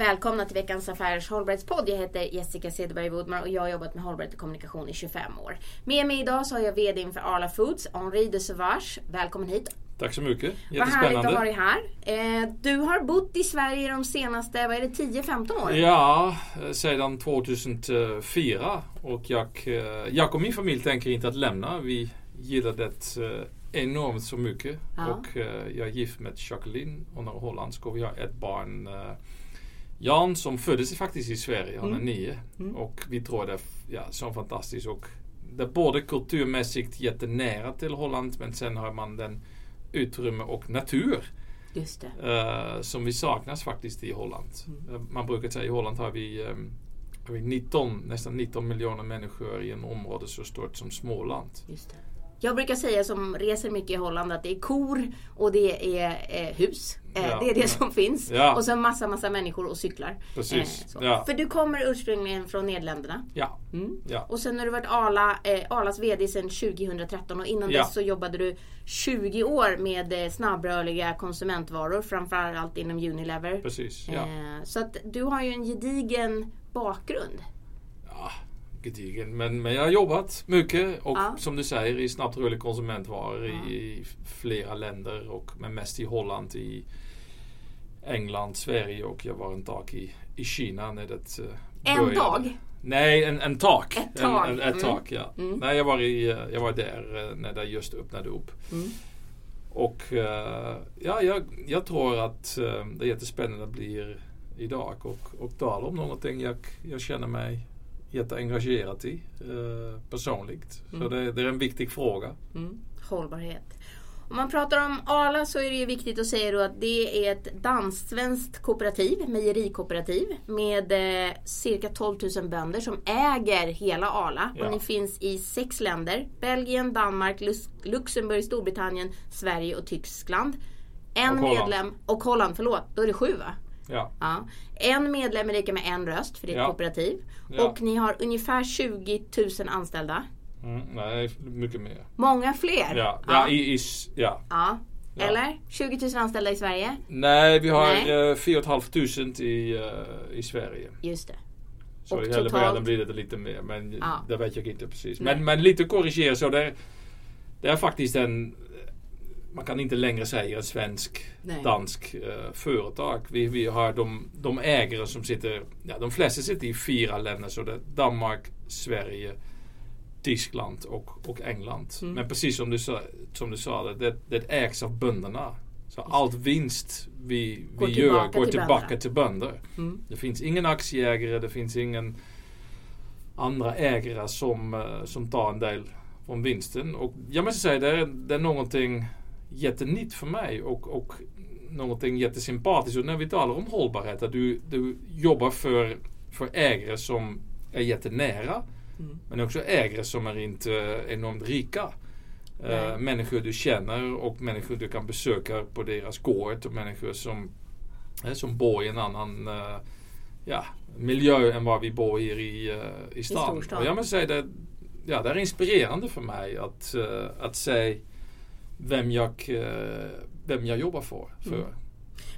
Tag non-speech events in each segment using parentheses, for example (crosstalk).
Välkomna till veckans Affärers hållbarhetspodd. Jag heter Jessica Cederberg Woodmar och jag har jobbat med hållbarhet och kommunikation i 25 år. Med mig idag så har jag VD för Arla Foods, Henri de Sauvage. Välkommen hit. Tack så mycket. Vad härligt att ha dig här. Eh, du har bott i Sverige de senaste, vad är det, 10-15 år? Ja, sedan 2004. Och jag, eh, jag och min familj tänker inte att lämna. Vi gillar det eh, enormt så mycket. Ja. Och jag är gift med Jacqueline, hon är holländsk och vi har ett barn Jan som föddes faktiskt i Sverige, han är mm. nio. Mm. Och vi tror det är ja, så fantastiskt. Och det är både kulturmässigt jättenära till Holland men sen har man den utrymme och natur. Just uh, som vi saknas faktiskt i Holland. Mm. Uh, man brukar säga i Holland har vi, um, har vi 19, nästan 19 miljoner människor i en område så stort som Småland. Just det. Jag brukar säga som reser mycket i Holland att det är kor och det är eh, hus. Eh, ja, det är det ja. som finns. Ja. Och så massa, massa människor och cyklar. Precis. Eh, För du kommer ursprungligen från Nederländerna. Ja. Mm. Och sen har du varit Arla, eh, Arlas VD sedan 2013 och innan dess så jobbade du 20 år med eh, snabbrörliga konsumentvaror. Framförallt inom Unilever. Precis. Eh, så att du har ju en gedigen bakgrund gedigen. Men, men jag har jobbat mycket och ja. som du säger i snabbt rörlig konsumentvaror ja. i flera länder och men mest i Holland, i England, Sverige och jag var en dag i, i Kina när det uh, En dag? Nej, en, en tak. Ett tak? En, en, ett mm. tak, ja. Mm. Nej, jag var, i, eh, jag var där uh, när det just öppnade upp. Mm. Och uh, ja, jag, jag tror att det är jättespännande blir idag och, och tala om någonting jag, jag känner mig jätteengagerad i eh, personligt. Mm. Så det, det, är en viktig fråga. Mm. Hållbarhet. Om man pratar om Arla så är det ju viktigt att säga då att det är ett dansk-svenskt kooperativ, mejerikooperativ med eh, cirka 12 000 bönder som äger hela Arla. Ja. Och ni finns i sex länder. Belgien, Danmark, Luxemburg, Storbritannien, Sverige och Tyskland. En och medlem, och Holland, förlåt, då är det sju va? Ja. ja. En medlem är lika med en röst för det är ett ja. kooperativ. Ja. Och ni har ungefär 20 000 anställda. Mm, nej, mycket mer. Många fler? Ja, ja. I, i, ja. ja. Eller? 20 000 anställda i Sverige? Nej, vi har 4 500 i, uh, i Sverige. Just det. Så och i hela världen blir det lite mer. Men det vet jag inte precis. Men, men lite korrigera så det, det är faktiskt en man kan inte längre säga svensk, Nej. dansk eh, företag. Vi, vi har de, de ägare som sitter, ja, de flesta sitter i fyra länder. Så det är Danmark, Sverige, Tyskland och, och England. Mm. Men precis som du, sa, som du sa, det, det ägs av bönderna. Så allt vinst vi, vi går gör går till tillbaka bönder. till bönder. Mm. Det finns ingen aktieägare, det finns ingen andra ägare som, eh, som tar en del från vinsten. Och jag måste säga, det är, det är någonting jättenytt för mig och, och någonting jättesympatiskt. Och när vi talar om hållbarhet, att du, du jobbar för, för ägare som är jättenära. Mm. Men också ägare som är inte enormt rika. Uh, människor du känner och människor du kan besöka på deras gård och människor som, uh, som bor i en annan uh, ja, miljö än vad vi bor i i, uh, i stan. I och jag måste säga det, ja, det är inspirerande för mig att, att se vem jag, eh, vem jag jobbar för. för. Mm.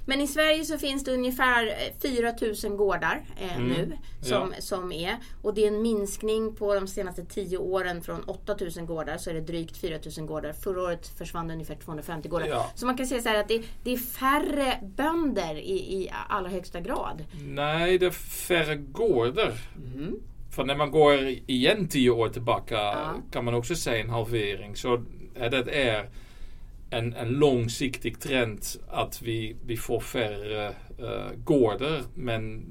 Men i Sverige så finns det ungefär 4000 eh, gårdar eh, mm. nu som, ja. som är. Och det är en minskning på de senaste 10 åren från 8000 gårdar så är det drygt 4000 gårdar. Förra året försvann det ungefär 250 gårdar. Ja. Så man kan säga så här att det, det, är färre bönder i, i allra högsta grad. Nej, det är färre gårdar. Mm. För när man går igen 10 år tillbaka ja. kan man också säga en halvering. Så det är en, en långsiktig trend att vi, vi får färre uh, gårdar. Men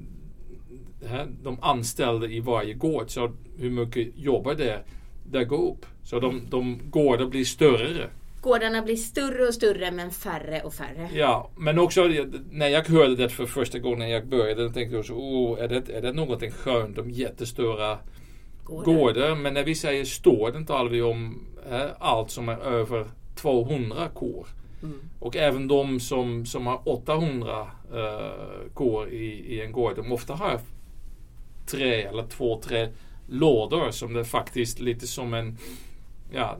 uh, de anställda i varje gård, så hur mycket jobbar det, det går upp. Så de, de gårdar blir större. Gårdarna blir större och större men färre och färre. Ja, men också när jag hörde det för första gången när jag började tänkte jag så, oh, är det, är det någonting skönt om jättestora gårdar. gårdar? Men när vi säger stor, då talar vi om eh, allt som är över 200 kor. Mm. Och även de som, som har 800 uh, kor i, i en gård, de ofta har tre eller två, tre lådor som det faktiskt lite som en ja,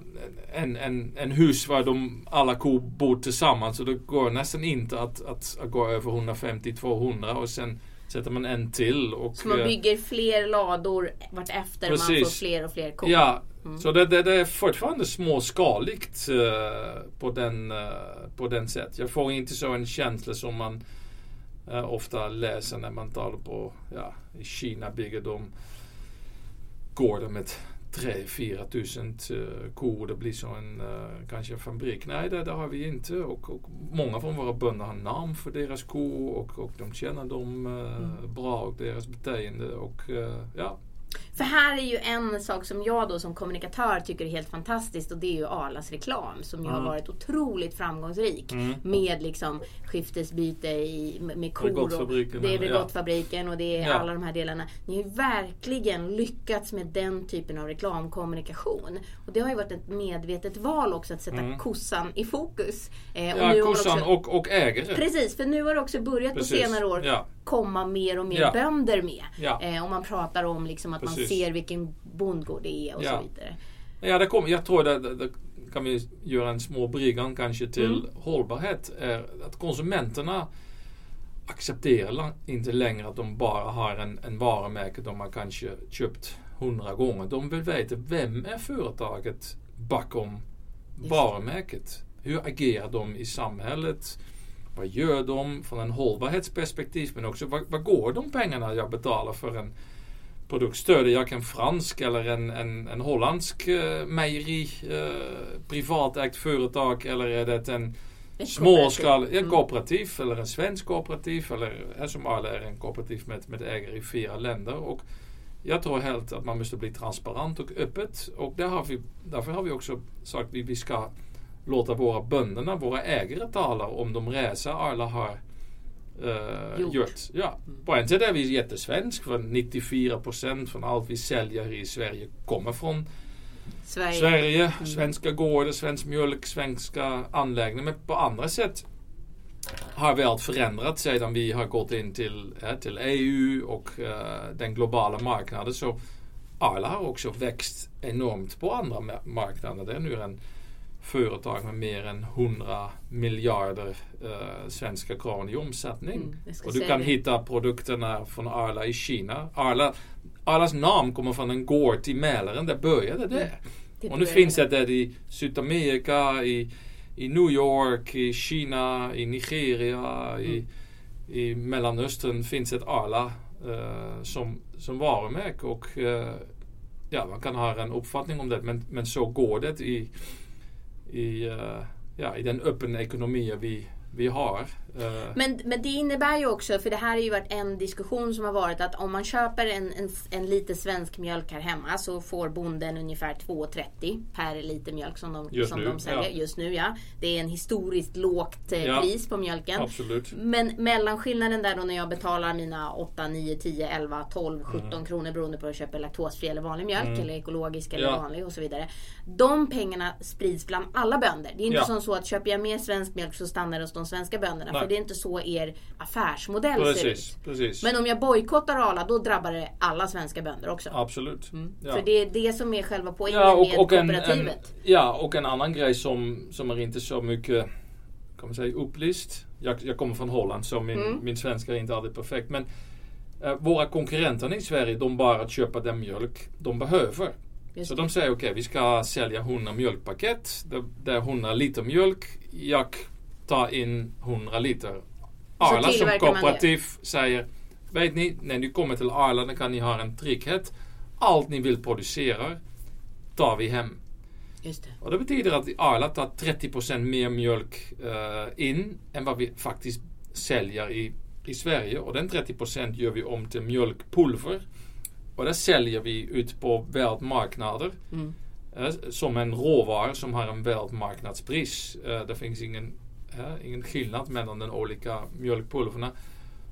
en, en, en hus där de, alla kor bor tillsammans. Så det går nästan inte att, att, att gå över 150-200 och sen sätter man en till. Och, så man eh, bygger fler lador vartefter precis. man får fler och fler kor? Ja, mm. så det, det, det, är fortfarande småskaligt uh, på, den, uh, på den sätt. Jag får inte så en känsla som man uh, ofta läser när man talar på, ja, i Kina bygger de gårdar med 3-4 tusen eh, kor. Det blir som en uh, kanske en fabrik. Nej, det, det har vi inte. Och, och, många från våra bönder har namn för deras kor och, och de känner dem uh, mm. bra och deras beteende. Och, uh, ja, för här är ju en sak som jag då som kommunikatör tycker är helt fantastiskt och det är ju Arlas reklam som ju mm. har varit otroligt framgångsrik. Mm. Med liksom skiftesbyte i, med kor och det är Bregottfabriken och det är ja. alla de här delarna. Ni har ju verkligen lyckats med den typen av reklamkommunikation. Och det har ju varit ett medvetet val också att sätta mm. kossan i fokus. Eh, ja, kossan också, och, och ägare. Precis, för nu har det också börjat Precis. på senare år ja. Komma mer och mer ja. bönder med. Ja. Eh, och man pratar om liksom att Precis. man ser vilken bondgård det är och så vidare. Ja, det kom, jag tror det, det, det kan vi göra en små bryggan kanske till mm. hållbarhet. Är att konsumenterna accepterar inte längre att de bara har en, en varumärke de har kanske köpt hundra gånger. De vill veta vem är företaget bakom varumärket? Hur agerar de i samhället? Vad gör de från en hållbarhetsperspektiv? Men också vad, vad går de pengarna jag betalar för en produkt? Stöder jag en fransk eller en, en, en holländsk eh, mejeri, eh, privatägt företag eller är det en småskalig, en mm. kooperativ mm. eller en svensk kooperativ eller som alla är en kooperativ med, med ägare i fyra länder. Och jag tror helt att man måste bli transparent och öppet och där har vi, därför har vi också sagt att vi ska låta våra bönderna, våra ägare tala om de resor alla har uh, gjort. gjort. Ja. Mm. På en sätt är vi jättesvensk för 94 procent från allt vi säljer i Sverige kommer från Sverige. Sverige mm. Svenska gårdar, svensk mjölk, svenska anläggningar. Men på andra sätt har vi allt förändrat sedan vi har gått in till, ja, till EU och uh, den globala marknaden. Så Arla har också växt enormt på andra marknader. Det är nu en företag med mer än 100 miljarder uh, svenska kronor i omsättning. Mm, och du kan det. hitta produkterna från Arla i Kina. Arla, Arlas namn kommer från en gård i Mälaren, där började det. det och nu finns det i Sydamerika, i, i New York, i Kina, i Nigeria, mm. i, i Mellanöstern finns ett Arla uh, som, som varumärke. Och uh, ja, man kan ha en uppfattning om det, men, men så går det i i, uh, ja, i den öppna ekonomi vi, vi har. Eh, men, men det innebär ju också, för det här har ju varit en diskussion som har varit att om man köper en, en, en liter svensk mjölk här hemma så får bonden ungefär 2,30 per liter mjölk som de, just som nu, de säljer. Ja. Just nu ja. Det är en historiskt lågt eh, ja, pris på mjölken. Absolut. Men mellanskillnaden där då när jag betalar mina 8, 9, 10, 11, 12, 17 mm. kronor beroende på om jag köper laktosfri eller vanlig mjölk mm. eller ekologisk eller ja. vanlig och så vidare. De pengarna sprids bland alla bönder. Det är inte som så att köper jag mer svensk mjölk så stannar det hos de svenska bönderna. Nej. För det är inte så er affärsmodell precis, ser ut. Precis. Men om jag bojkottar Arla då drabbar det alla svenska bönder också. Absolut. Mm. Ja. För det är det som är själva poängen ja, och, med och kooperativet. En, en, ja, och en annan grej som, som är inte så mycket kan man säga, upplyst. Jag, jag kommer från Holland så min, mm. min svenska är inte alltid perfekt. Men eh, våra konkurrenter i Sverige, de bara köper den mjölk de behöver. Just så det. de säger okej, okay, vi ska sälja 100 mjölkpaket. Det, det är 100 liter mjölk. Jag tar in 100 liter. Arla som kooperativ säger Vet ni, när ni kommer till Arla kan ni ha en trygghet. Allt ni vill producera tar vi hem. Just det. Och det betyder att Arla tar 30% mer mjölk uh, in än vad vi faktiskt säljer i, i Sverige. Och den 30% gör vi om till mjölkpulver. Och det säljer vi ut på världsmarknader. Mm. Uh, som en råvara som har en världsmarknadspris. Uh, det finns ingen ingen skillnad mellan de olika mjölkpulverna.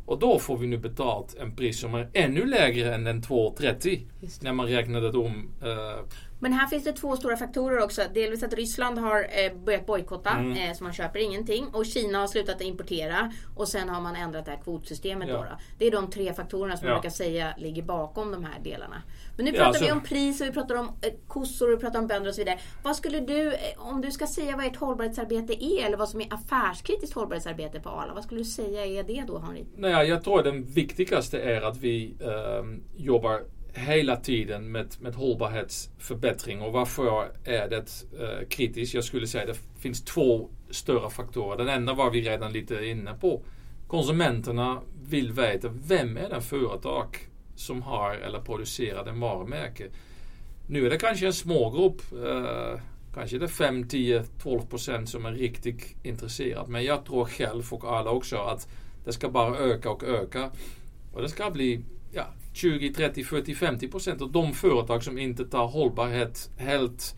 Och då får vi nu betalt en pris som är ännu lägre än den 2,30 när man räknade om. Uh, Men här finns det två stora faktorer också. Delvis att Ryssland har eh, börjat bojkotta, mm. eh, så man köper ingenting. Och Kina har slutat importera. Och sen har man ändrat det här kvotsystemet. Ja. Då, då. Det är de tre faktorerna som ja. man brukar säga ligger bakom de här delarna. Men nu pratar ja, så... vi om pris och vi pratar om eh, kossor och vi pratar om bönder och så vidare. Vad skulle du, om du ska säga vad ert hållbarhetsarbete är eller vad som är affärskritiskt hållbarhetsarbete på Arla. Vad skulle du säga är det då Henri? Nej, jag tror den viktigaste är att vi eh, jobbar hela tiden med, med hållbarhetsförbättring. Och varför är det eh, kritiskt? Jag skulle säga att det finns två större faktorer. Den enda var vi redan lite inne på. Konsumenterna vill veta vem är den företag som har eller producerar en varumärke. Nu är det kanske en smågrupp, eh, kanske det är 5, 10, 12 procent som är riktigt intresserad. Men jag tror själv och alla också att det ska bara öka och öka. Och det ska bli ja, 20, 30, 40, 50 procent av de företag som inte tar hållbarhet helt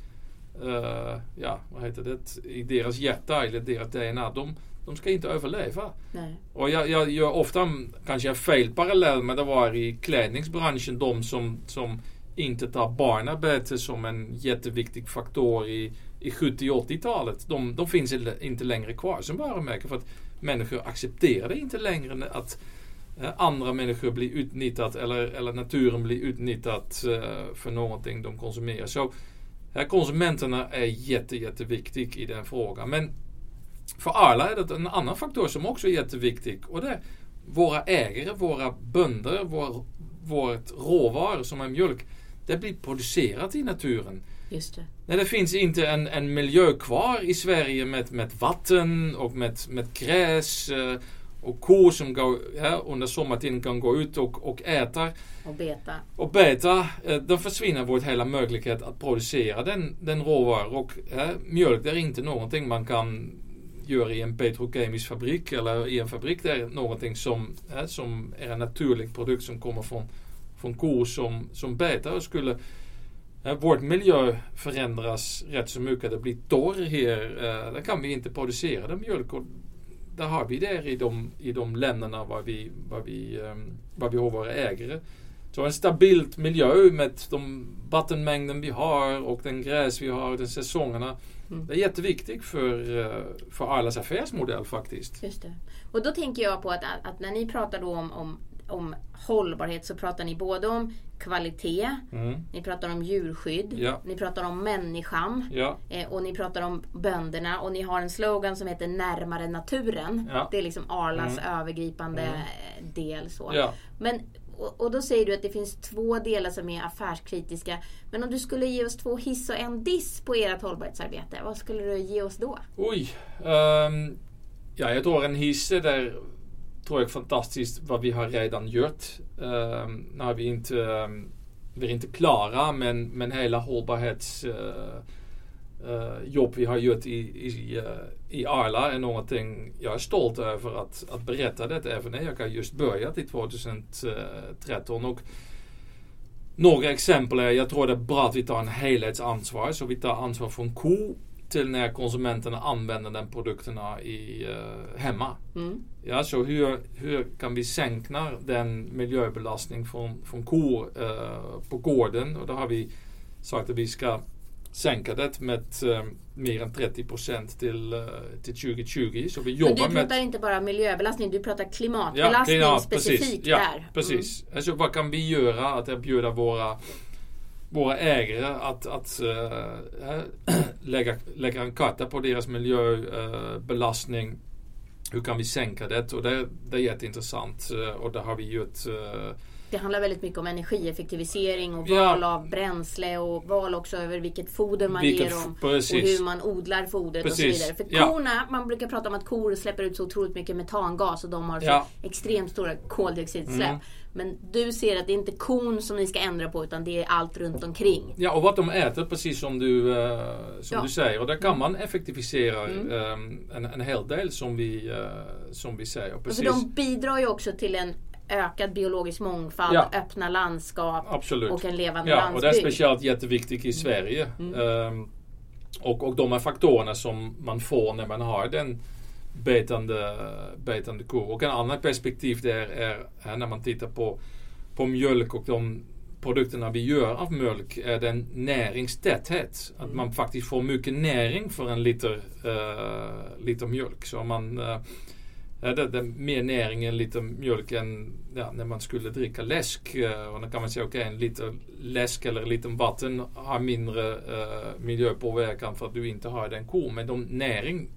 uh, ja, vad heter det, i deras hjärta eller deras DNA. De, de ska inte överleva. Nej. Och jag, jag gör ofta kanske en fel parallell med det var i klädningsbranschen. De som, som inte tar barnarbete som en jätteviktig faktor i, i 70-80-talet. De, de finns inte längre kvar som varumärken för att människor accepterar inte längre att andra människor blir utnyttjat eller, eller naturen blir utnyttjat för någonting de konsumerar. Så här konsumenterna är jätte, jätteviktig i den frågan. Men för alla är det en annan faktor som också är jätteviktig och det är våra ägare, våra bönder, vår, vårt råvaror som är mjölk. Det blir producerat i naturen. Just det. Nej, det finns inte en, en miljö kvar i Sverige med, med vatten och med, med gräs. Och kor som går, ja, under sommartiden kan gå ut och, och äta. Och beta. Och beta. Eh, då försvinner vår hela möjlighet att producera den, den råvaran. Och ja, mjölk är inte någonting man kan göra i en petrokemisk fabrik eller i en fabrik. Det är någonting som, ja, som är en naturlig produkt som kommer från, från kor som, som betar. Och skulle ja, vår miljö förändras rätt så mycket, det blir torr här, eh, där kan vi inte producera den mjölk. Och där har vi det i de, i de länderna var vi, var vi, um, var vi har våra ägare. Så en stabilt miljö med de vattenmängden vi har och den gräs vi har, de säsongerna. Mm. Det är jätteviktigt för, uh, för allas affärsmodell faktiskt. Just det. Och då tänker jag på att, att när ni pratar om, om om hållbarhet så pratar ni både om kvalitet, mm. ni pratar om djurskydd, ja. ni pratar om människan ja. eh, och ni pratar om bönderna och ni har en slogan som heter Närmare naturen. Ja. Det är liksom Arlas mm. övergripande mm. del. Så. Men, och, och, då säger du att det finns två delar som är affärskritiska. Men om du skulle ge oss två hiss och en diss på ert hållbarhetsarbete, vad skulle du ge oss då? Oj! Um, ja, jag tror en hiss är där tror jag fantastiskt vad vi har redan gjort. Ehm, uh, när vi inte, um, vi är inte klara men, men hela hållbarhetsjobb eh, eh, uh, vi har gjort i, i, eh, i Arla är någonting jag är stolt över att, att berätta det även när jag har just börjat i 2013. Och några exempel är, jag tror det är bra att vi tar en helhetsansvar. Så vi tar ansvar från ko till när konsumenterna använder den produkterna i, uh, hemma. Mm. Ja, så hur, hur kan vi sänka den miljöbelastning från, från kor uh, på gården? Och då har vi sagt att vi ska sänka det med uh, mer än 30 procent till, uh, till 2020. Så vi jobbar Men du pratar med, inte bara miljöbelastning, du pratar klimatbelastning ja, klimat, specifikt precis, där. Ja, precis. Mm. Alltså, vad kan vi göra att erbjuda våra våra ägare att, att äh, (clears throat) lägga, lägga en karta på deras miljöbelastning. Äh, Hur kan vi sänka det? Och det, det är jätteintressant eh, och det har vi gjort äh, det handlar väldigt mycket om energieffektivisering och val ja. av bränsle och val också över vilket foder man vilket, ger dem. Precis. Och hur man odlar fodret precis. och så vidare. För korna, ja. man brukar prata om att kor släpper ut så otroligt mycket metangas och de har så ja. extremt stora koldioxidutsläpp. Mm. Men du ser att det är inte kon som ni ska ändra på utan det är allt runt omkring. Ja och vad de äter precis som du, uh, som ja. du säger. Och där kan man effektivisera mm. um, en, en hel del som vi, uh, som vi säger. Precis. För de bidrar ju också till en ökad biologisk mångfald, ja. öppna landskap Absolut. och en levande ja, landsbygd. Och det är speciellt jätteviktigt i Sverige. Mm. Um, och, och de här faktorerna som man får när man har den betande, betande kor. Och en annan perspektiv där är, är när man tittar på, på mjölk och de produkterna vi gör av mjölk är den näringstäthet. Att man faktiskt får mycket näring för en liter, uh, liter mjölk. Så man uh, det, det, mer näring än lite mjölk än ja, när man skulle dricka läsk. Eh, och då kan man säga okej, okay, en liter läsk eller en liten vatten har mindre uh, miljöpåverkan för att du inte har den ko. Men de näring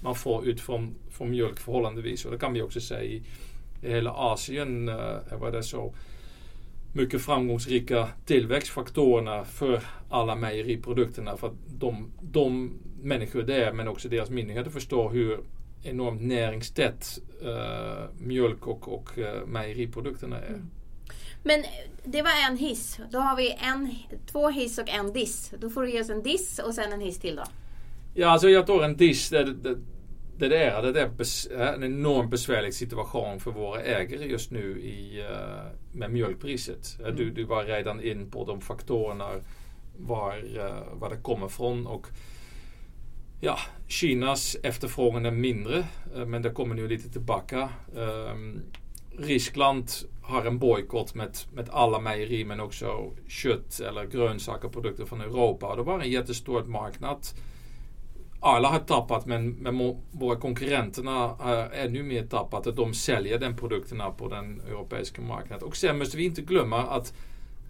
man får ut från, från mjölk förhållandevis. Och det kan vi också säga i, i hela Asien eh, uh, var det så mycket framgångsrika tillväxtfaktorerna för alla mejeriprodukterna. För att de, de människor där men också deras myndigheter förstår hur enormt näringstätt uh, mjölk och, och uh, mejeriprodukterna är. Mm. Men det var en hiss. Då har vi en, två hiss och en diss. Då får du ge oss en diss och sen en hiss till då. Ja, alltså jag tror en diss. Det, det, det där det är en enormt besvärlig situation för våra ägare just nu i, uh, med mjölkpriset. Mm. Du, du var redan in på de faktorerna var, uh, var det kommer ifrån. Och, ja, Kinas efterfrågan är mindre, eh, men det kommer nu lite tillbaka. Um, Ryssland har en bojkott med, med alla mejeri men också kött eller grönsaksprodukter från Europa. Och det var en jättestor marknad alla har tappat men, men våra konkurrenterna har ännu mer tappat att de säljer den produkterna på den europeiska marknaden. Och sen måste vi inte glömma att,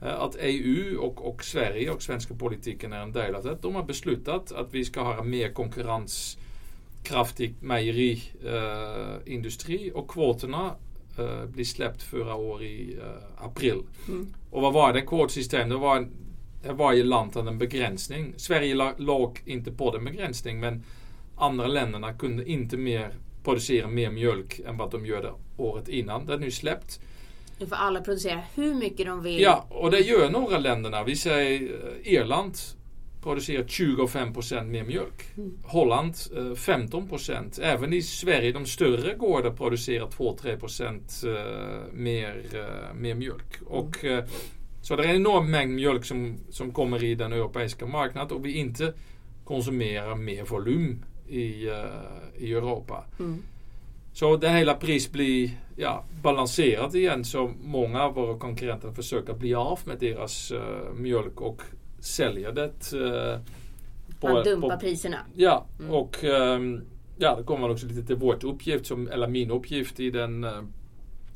att EU och, och Sverige och svenska politiken är en del av det. De har beslutat att vi ska ha en mer konkurrenskraftig mejeriindustri uh, och kvoterna uh, blir släppt förra år i uh, april. Mm. Och vad var det kvotsystem? Det var en, varje land hade en begränsning. Sverige låg inte på den begränsning men andra länderna kunde inte mer producera mer mjölk än vad de gjorde året innan. Det är nu släppt. Nu får alla producera hur mycket de vill. Ja, och det gör några länderna. Vi säger eh, Irland producerar 25% mer mjölk. Mm. Holland 15 eh, Även i Sverige, de större gårdar producerar 2-3 eh, mer, mer mjölk. Mm. Och så det är en enorm mängd mjölk som, som kommer i den europeiska marknaden och vi inte konsumerar mer volym i, i Europa. Mm. Så det hela pris blir ja, balanserat igen så många av våra konkurrenter försöker bli av med deras uh, mjölk och sälja det. Uh, på, Man dumpar på, priserna. Ja, mm. och um, ja, det kommer också lite till vårt uppgift, som, eller min uppgift i den uh,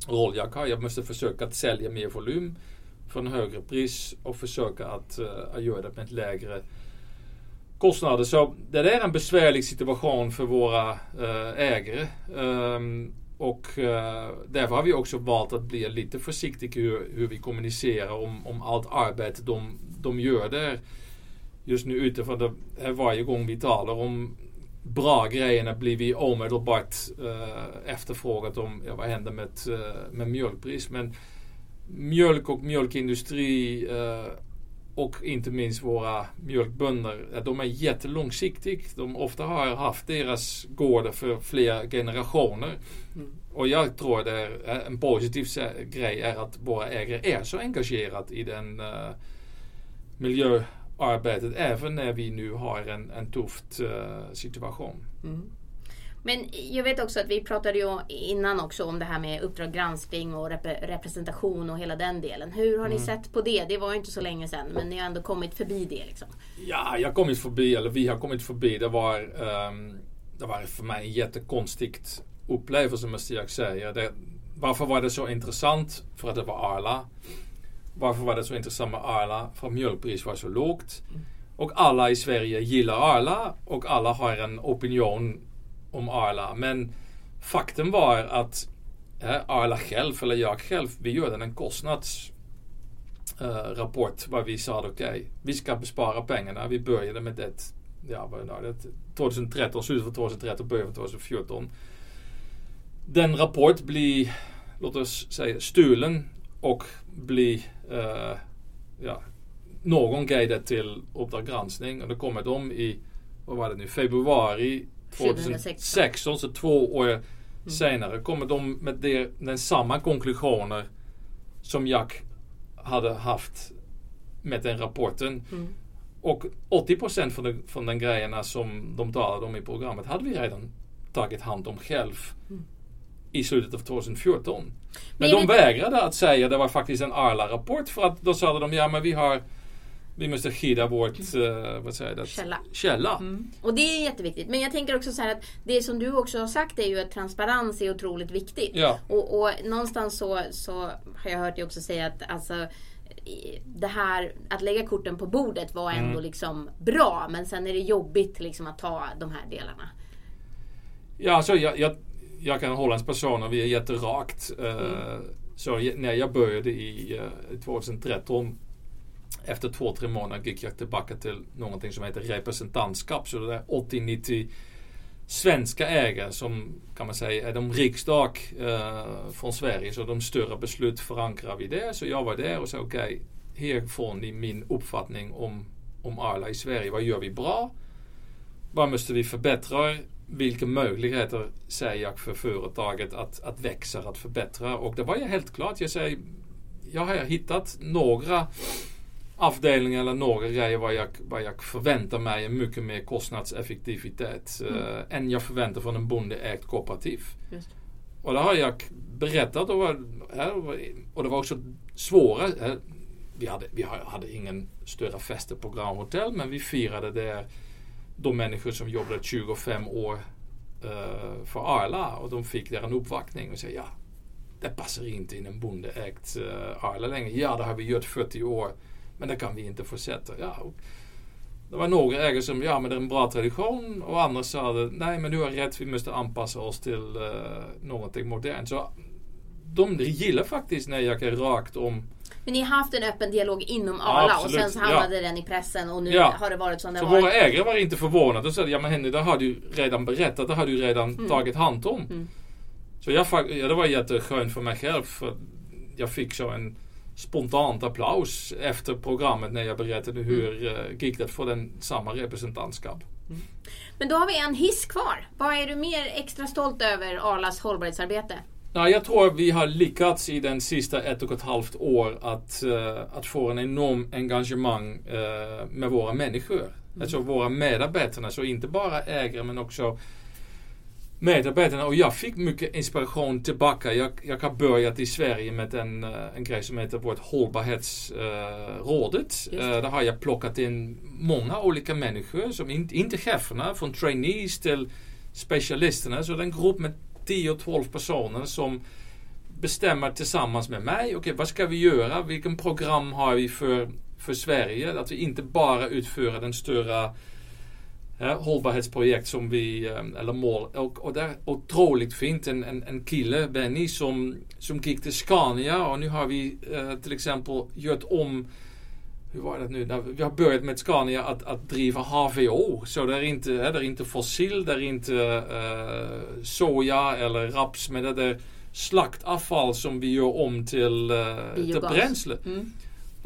roll jag har. Jag måste försöka att sälja mer volym för en högre pris och försöka att, uh, göra det med ett lägre kostnader. Så det är en besvärlig situation för våra eh, ägare. Ehm, och eh, därför har vi också valt att bli lite försiktiga hur, hur vi kommunicerar om, om allt arbete de, de gör där. Just nu utifrån det här varje gång vi talar om bra grejerna blir vi omedelbart uh, efterfrågat om ja, vad händer med, uh, med mjölkpris. Men mjölk och mjölkindustri eh, och inte minst våra mjölkbönder, de är jättelångsiktiga. De ofta har haft deras gårdar för flera generationer. Mm. Och jag tror att det är en positiv grej är att våra ägare är så engagerade i den uh, miljöarbetet även när vi nu har en, en tuff uh, situation. Mm. Men jag vet också att vi pratade ju innan också om det här med Uppdrag granskning och rep representation och hela den delen. Hur har ni mm. sett på det? Det var ju inte så länge sedan men ni har ändå kommit förbi det. Liksom. Ja, jag har kommit förbi, eller vi har kommit förbi. Det var, um, det var för mig en jättekonstigt upplevelse måste jag säga. Det, varför var det så intressant? För att det var Arla. Varför var det så intressant med Arla? För att mjölkpris var så lågt. Mm. Och alla i Sverige gillar Arla och alla har en opinion om Arla. Men faktum var att eh, Arla själv, eller jag själv, vi gjorde en kostnadsrapport uh, vad vi sa okej, okay, vi ska bespara pengarna. Vi började med det, ja vad är det, 2013, slutet av 2013, början av 2014. Den rapport blir, låt oss säga, stulen och blir, uh, ja, någon guidad till Uppdrag granskning och då kommer de i, vad var det nu, februari 2016, så två år mm. senare, kommer de med det, den samma konklusioner som Jack hade haft med den rapporten. Mm. Och 80% från, de, från den grejerna som de talade om i programmet hade vi redan tagit hand om själv. Mm. i slutet av 2014. Men, men de vägrade att säga det var faktiskt en Arla-rapport för att då sa de ja men vi har vi måste skydda vårt uh, vad säger det? källa. källa. Mm. Och det är jätteviktigt. Men jag tänker också så här att det som du också har sagt är ju att transparens är otroligt viktigt. Ja. Och, och någonstans så, så har jag hört dig också säga att alltså, det här att lägga korten på bordet var ändå mm. liksom bra. Men sen är det jobbigt liksom att ta de här delarna. Ja, alltså jag, jag, jag kan Hollands person och vi är jätterakt. Uh, mm. Så när jag började i uh, 2013 efter två, tre månader gick jag tillbaka till någonting som heter representantskap. Så det är 80-90 svenska ägare som kan man säga är de riksdag eh, från Sverige. Så de större beslut förankrar vi där. Så jag var där och sa okej, okay, här får ni min uppfattning om, om Arla i Sverige. Vad gör vi bra? Vad måste vi förbättra? Vilka möjligheter ser jag för företaget att, att växa, att förbättra? Och det var ju helt klart. Jag säger, jag har hittat några avdelningar eller några grejer vad jag, vad jag förväntar mig är mycket mer kostnadseffektivitet mm. äh, än jag förväntar från en bondeägt kooperativ. Just. Och det har jag berättat och, och det var också svåra. Vi hade, vi hade ingen större fester på Grand Hotel men vi firade där de människor som jobbade 25 år uh, för Arla och de fick där en uppvaktning och sa ja, det passar inte in en bondeägt uh, Arla längre. Ja, det har vi gjort 40 år. Men det kan vi inte fortsätta. Ja, det var några ägare som, ja men det är en bra tradition och andra sa nej men du har rätt, vi måste anpassa oss till uh, någonting modernt. Så de gillar faktiskt när jag är rakt om men ni har haft en öppen dialog inom Arla ja, och sen så hamnade ja. den i pressen och nu ja. har det varit som det så varit. våra ägare var inte förvånade och sa ja men Henny det har du redan berättat, det har du redan mm. tagit hand om. Mm. Så jag, ja, det var jätteskönt för mig själv för jag fick så en spontant applaus efter programmet när jag berättade hur mm. gick det för den samma representantskap. Mm. Men då har vi en hiss kvar. Vad är du mer extra stolt över Arlas hållbarhetsarbete? Nej, jag tror vi har lyckats i den sista ett och ett halvt år att, uh, att få en enorm engagemang uh, med våra människor. Mm. Alltså våra medarbetare, så inte bara ägare men också medarbetarna och jag fick mycket inspiration tillbaka. Jag, jag har börjat i Sverige med en, eh, en grej som heter vårt hållbarhetsrådet. Uh, uh, där har jag plockat in många olika människor, som in, inte cheferna, från trainees till specialisterna. Så det är en grupp med 10-12 personer som bestämmer tillsammans med mig, okej okay, vad ska vi göra? Vilken program har vi för, för Sverige? Att vi inte bara utför den större ja, hållbarhetsprojekt som vi, eh, eller mål. Och, och det är otroligt fint. En, en, en kille, Benny, som, som gick till Scania och nu har vi eh, till exempel gjort om hur var det nu? Vi har börjat med Scania att, att driva HVO. Så det är inte, det är inte fossil, det är inte eh, soja eller raps, men det är slaktavfall som vi gör om till, eh, till bränsle. Mm.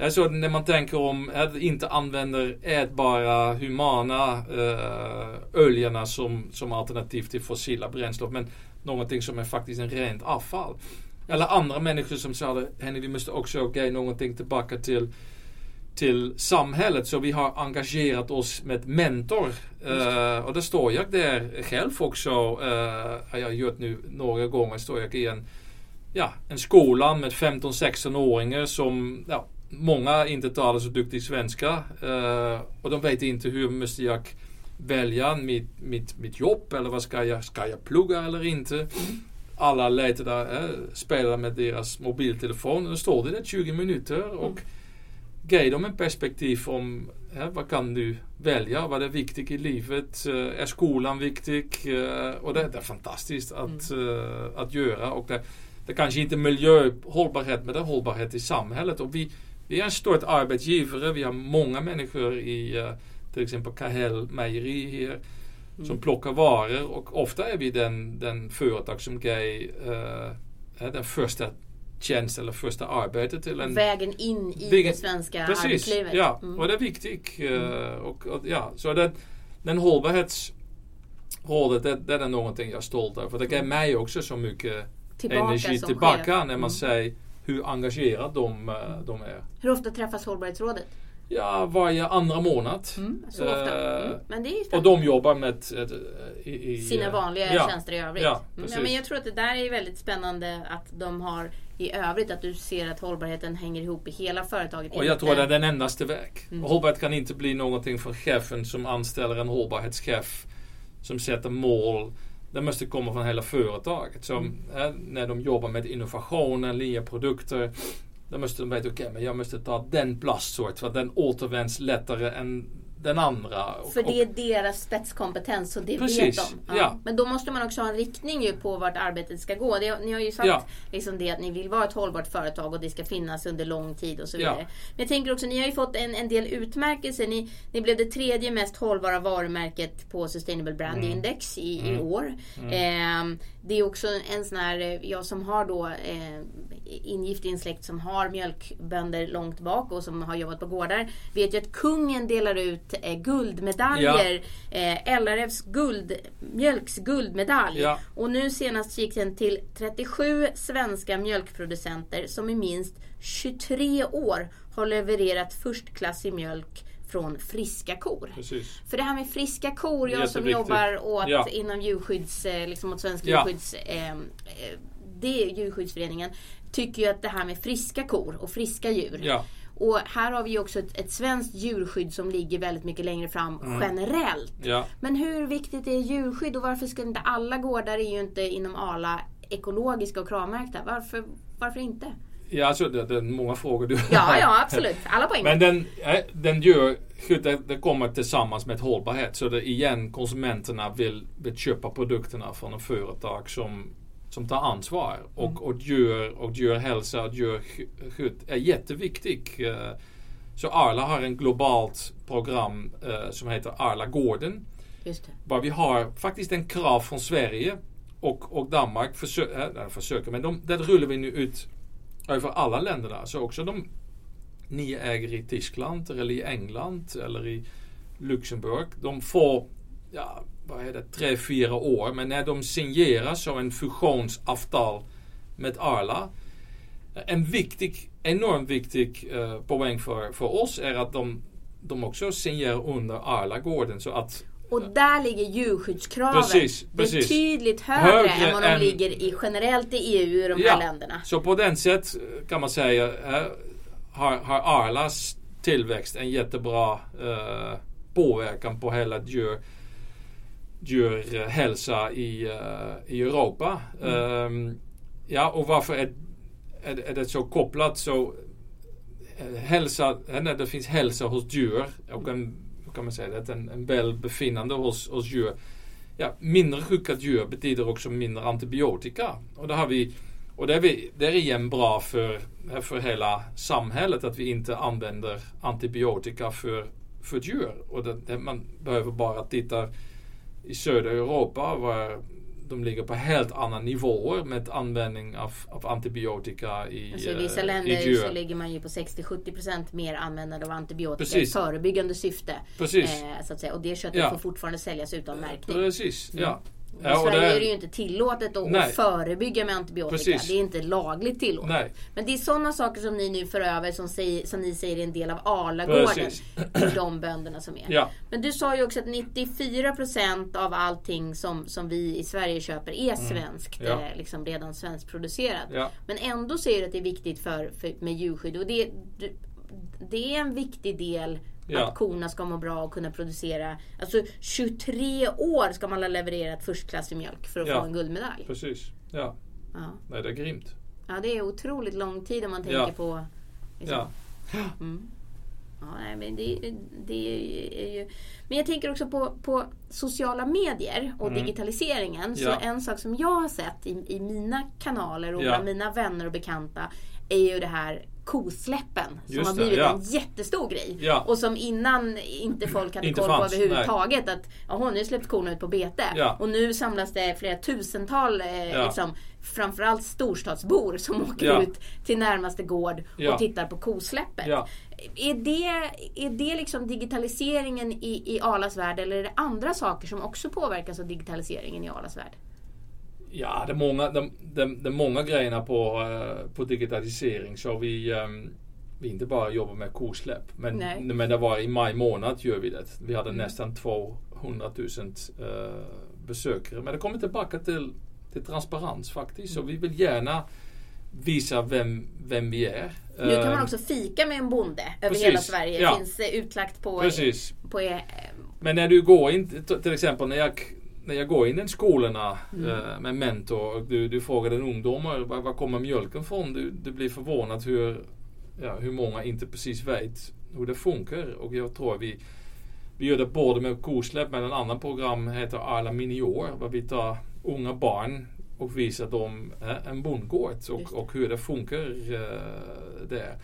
Alltså när man tänker om att inte använder ätbara humana eh, oljorna som, som alternativ till fossila bränslen. Men någonting som är faktiskt en rent avfall. Eller andra människor som sa Henny vi måste också ge någonting tillbaka till till samhället så vi har engagerat oss med mentor. Uh, och då står jag där själv också. Uh, har jag gjort nu några gånger. Står jag i en, ja, en skola med 15-16-åringar som ja, många inte talar så duktig svenska uh, och de vet inte hur måste jag välja mitt, mitt, mitt jobb eller vad ska jag, ska jag plugga eller inte. Mm. Alla letar där, äh, spelar med deras mobiltelefon och då står det där 20 minuter och mm. ge dem en perspektiv om äh, vad kan du välja, vad är viktigt i livet, äh, är skolan viktig? och det, det, är fantastiskt att, mm. att göra. Och det, det kanske inte är miljöhållbarhet men det är hållbarhet i samhället. Och vi, vi är en stor arbetsgivare. Vi har många människor i uh, till exempel Kahel mejeri här mm. som plockar varor och ofta är vi den, den företag som ger uh, den första tjänst eller första arbetet till en... Vägen in i vägen, det svenska precis, arbetslivet. Ja, mm. och det är viktigt. Uh, mm. och, och, ja, så det, den hållbarhetsrådet, det, det är någonting jag är stolt över. För det ger mm. mig också så mycket tillbaka energi tillbaka när man mm. säger hur engagerade de, eh, de är. Hur ofta träffas hållbarhetsrådet? Ja, varje andra månad. Mm, så ofta. Mm. Men det är och de jobbar med ett, ett, i, i, sina vanliga ja, tjänster i övrigt. Ja, mm. ja, men jag tror att det där är väldigt spännande att de har i övrigt att du ser att hållbarheten hänger ihop i hela företaget. Och jag tror det är den endaste väg. Mm. Hållbarhet kan inte bli någonting för chefen som anställer en hållbarhetschef som sätter mål. Det måste komma från hela företaget. Så mm. äh, när de jobbar med innovationer, nya produkter då måste de veta, okej okay, men jag måste ta den plastsort för den återvänds lättare än den andra. För det är deras spetskompetens och det Precis, vet de. Ja. ja. Men då måste man också ha en riktning ju på vart arbetet ska gå. Det, ni har ju sagt ja. liksom det att ni vill vara ett hållbart företag och det ska finnas under lång tid och så vidare. Men jag tänker också, ni har ju fått en, en del utmärkelser. Ni, ni blev det tredje mest hållbara varumärket på Sustainable Brand mm. Index i, mm. i år. Mm. Eh, det är också en sån här, jag som har då eh, ingift i en släkt som har mjölkbönder långt bak och som har jobbat på gårdar. Vet ju att kungen delar ut eh, guldmedaljer. Ja. Eh, LRFs guld, mjölks guldmedalj. Ja. Och nu senast gick den till 37 svenska mjölkproducenter som i minst 23 år har levererat förstklassig mjölk från friska kor. Precis. För det här med friska kor, jag som jobbar åt, ja. inom djurskydds, eh, liksom åt Svensk ja. djurskydds, eh, eh, det är djurskyddsföreningen, tycker ju att det här med friska kor och friska djur. Ja. Och här har vi ju också ett, ett svenskt djurskydd som ligger väldigt mycket längre fram mm. generellt. Ja. Men hur viktigt är djurskydd och varför ska inte alla gårdar är ju inte inom Arla ekologiska och kravmärkta. Varför, varför inte? Ja, alltså det, det är många frågor du Ja, (laughs) ja absolut. Alla poäng. Men den, den gör, det, det kommer tillsammans med hållbarhet. Så det igen, konsumenterna vill, vill köpa produkterna från ett företag som som tar ansvar. Och, mm. och, djur, och djurhälsa och djurskydd är jätteviktigt. Eh, så Arla har en globalt program eh, som heter Arla Gården. Var vi har faktiskt en krav från Sverige och, och Danmark försö äh, försöker, men de, det rullar vi nu ut över alla länderna. Så också de ni äger i Tyskland eller i England eller i Luxemburg. De får ja, vad är det, tre, fyra år. Men när de signerar så en fusionsavtal med Arla. En viktig, enormt viktig eh, poäng för, för oss är att de, de också signerar under Arla-gården. Så att och där ligger djurskyddskraven precis, precis. betydligt högre, högre än vad de än, ligger i generellt i EU i de ja, här länderna. Så på den sätt kan man säga uh, har, har Arlas tillväxt en jättebra uh, påverkan på hela djur djurhälsa i, uh, i Europa. Mm. Um, ja, och varför är, är, är, det så kopplat? Så eh, hälsa, när det finns hälsa hos djur och en, kan man säga det, en, en välbefinnande hos, hos djur. Ja, mindre sjuka djur betyder också mindre antibiotika. Och det har vi och det är, vi, det är igen bra för, för hela samhället att vi inte använder antibiotika för, för djur. Och det, det man behöver bara titta i södra Europa var de ligger på helt andra nivåer med användning av, av antibiotika i alltså I vissa eh, länder så ligger man ju på 60-70% mer användande av antibiotika Precis. i förebyggande syfte. Precis. Eh, så att säga. Och det köttet ja. får fortfarande säljas utan märkning. Precis, ja. I ja, Sverige det... är det ju inte tillåtet att, att förebygga med antibiotika. Precis. Det är inte lagligt tillåtet. Nej. Men det är sådana saker som ni nu för över som, säger, som ni säger är en del av Arlagården. Till de bönderna som är. Ja. Men du sa ju också att 94% av allting som, som vi i Sverige köper är mm. svenskt. Ja. Eh, liksom redan svenskproducerat. Men ändå säger du att det är viktigt för, för, med djurskydd. Och det, det är en viktig del Ja. Att korna ska må bra och kunna producera. Alltså 23 år ska man ha levererat förstklassig mjölk för att ja. få en guldmedalj. Precis. Ja. ja. Nej, det är grymt. Ja, det är otroligt lång tid om man tänker ja. på... Liksom. Ja. Mm. Ja, nej, men, det, det är ju... men jag tänker också på, på sociala medier och mm. digitaliseringen. Så en sak som jag har sett i, i mina kanaler och bland mina vänner och bekanta är ju det här kosläppen. Som Just har blivit det, ja. en jättestor grej. Ja. Och som innan inte folk hade inte koll på överhuvudtaget. Nej. Att jaha, nu släpps korna ut på bete. Ja. Och nu samlas det flera tusental eh, liksom, framförallt storstadsbor som (laughs) åker ut till närmaste gård och tittar på kosläppet. Är det, är det liksom digitaliseringen i, i Arlas värld eller är det andra saker som också påverkas av digitaliseringen i Arlas värld? Ja, det är många, det, det, det är många grejerna på, uh, på digitalisering. Så vi, um, vi inte bara jobbar med kosläpp. Men, men det var i maj månad gör vi det. Vi hade mm. nästan 200 000 uh, besökare. Men det kommer tillbaka till, till transparens faktiskt. Så vi vill gärna visa vem, vem vi är. Nu kan man eh, också fika med en bonde över Precis, hela Sverige. Ja. finns utlagt på... Precis. på er, Men när du går in, till exempel när jag när jag går in i skolorna mm. uh, med mentor och du, du frågar en ungdom var, var kommer mjölken från? Du, du blir förvånad hur, ja, hur många inte precis vet hur det funkar. Och jag tror vi, vi gör det både med kosläpp men en annan program heter Alla Minior. Där vi tar unga barn och visar dem uh, en bondgård och, och hur det funkar uh, där.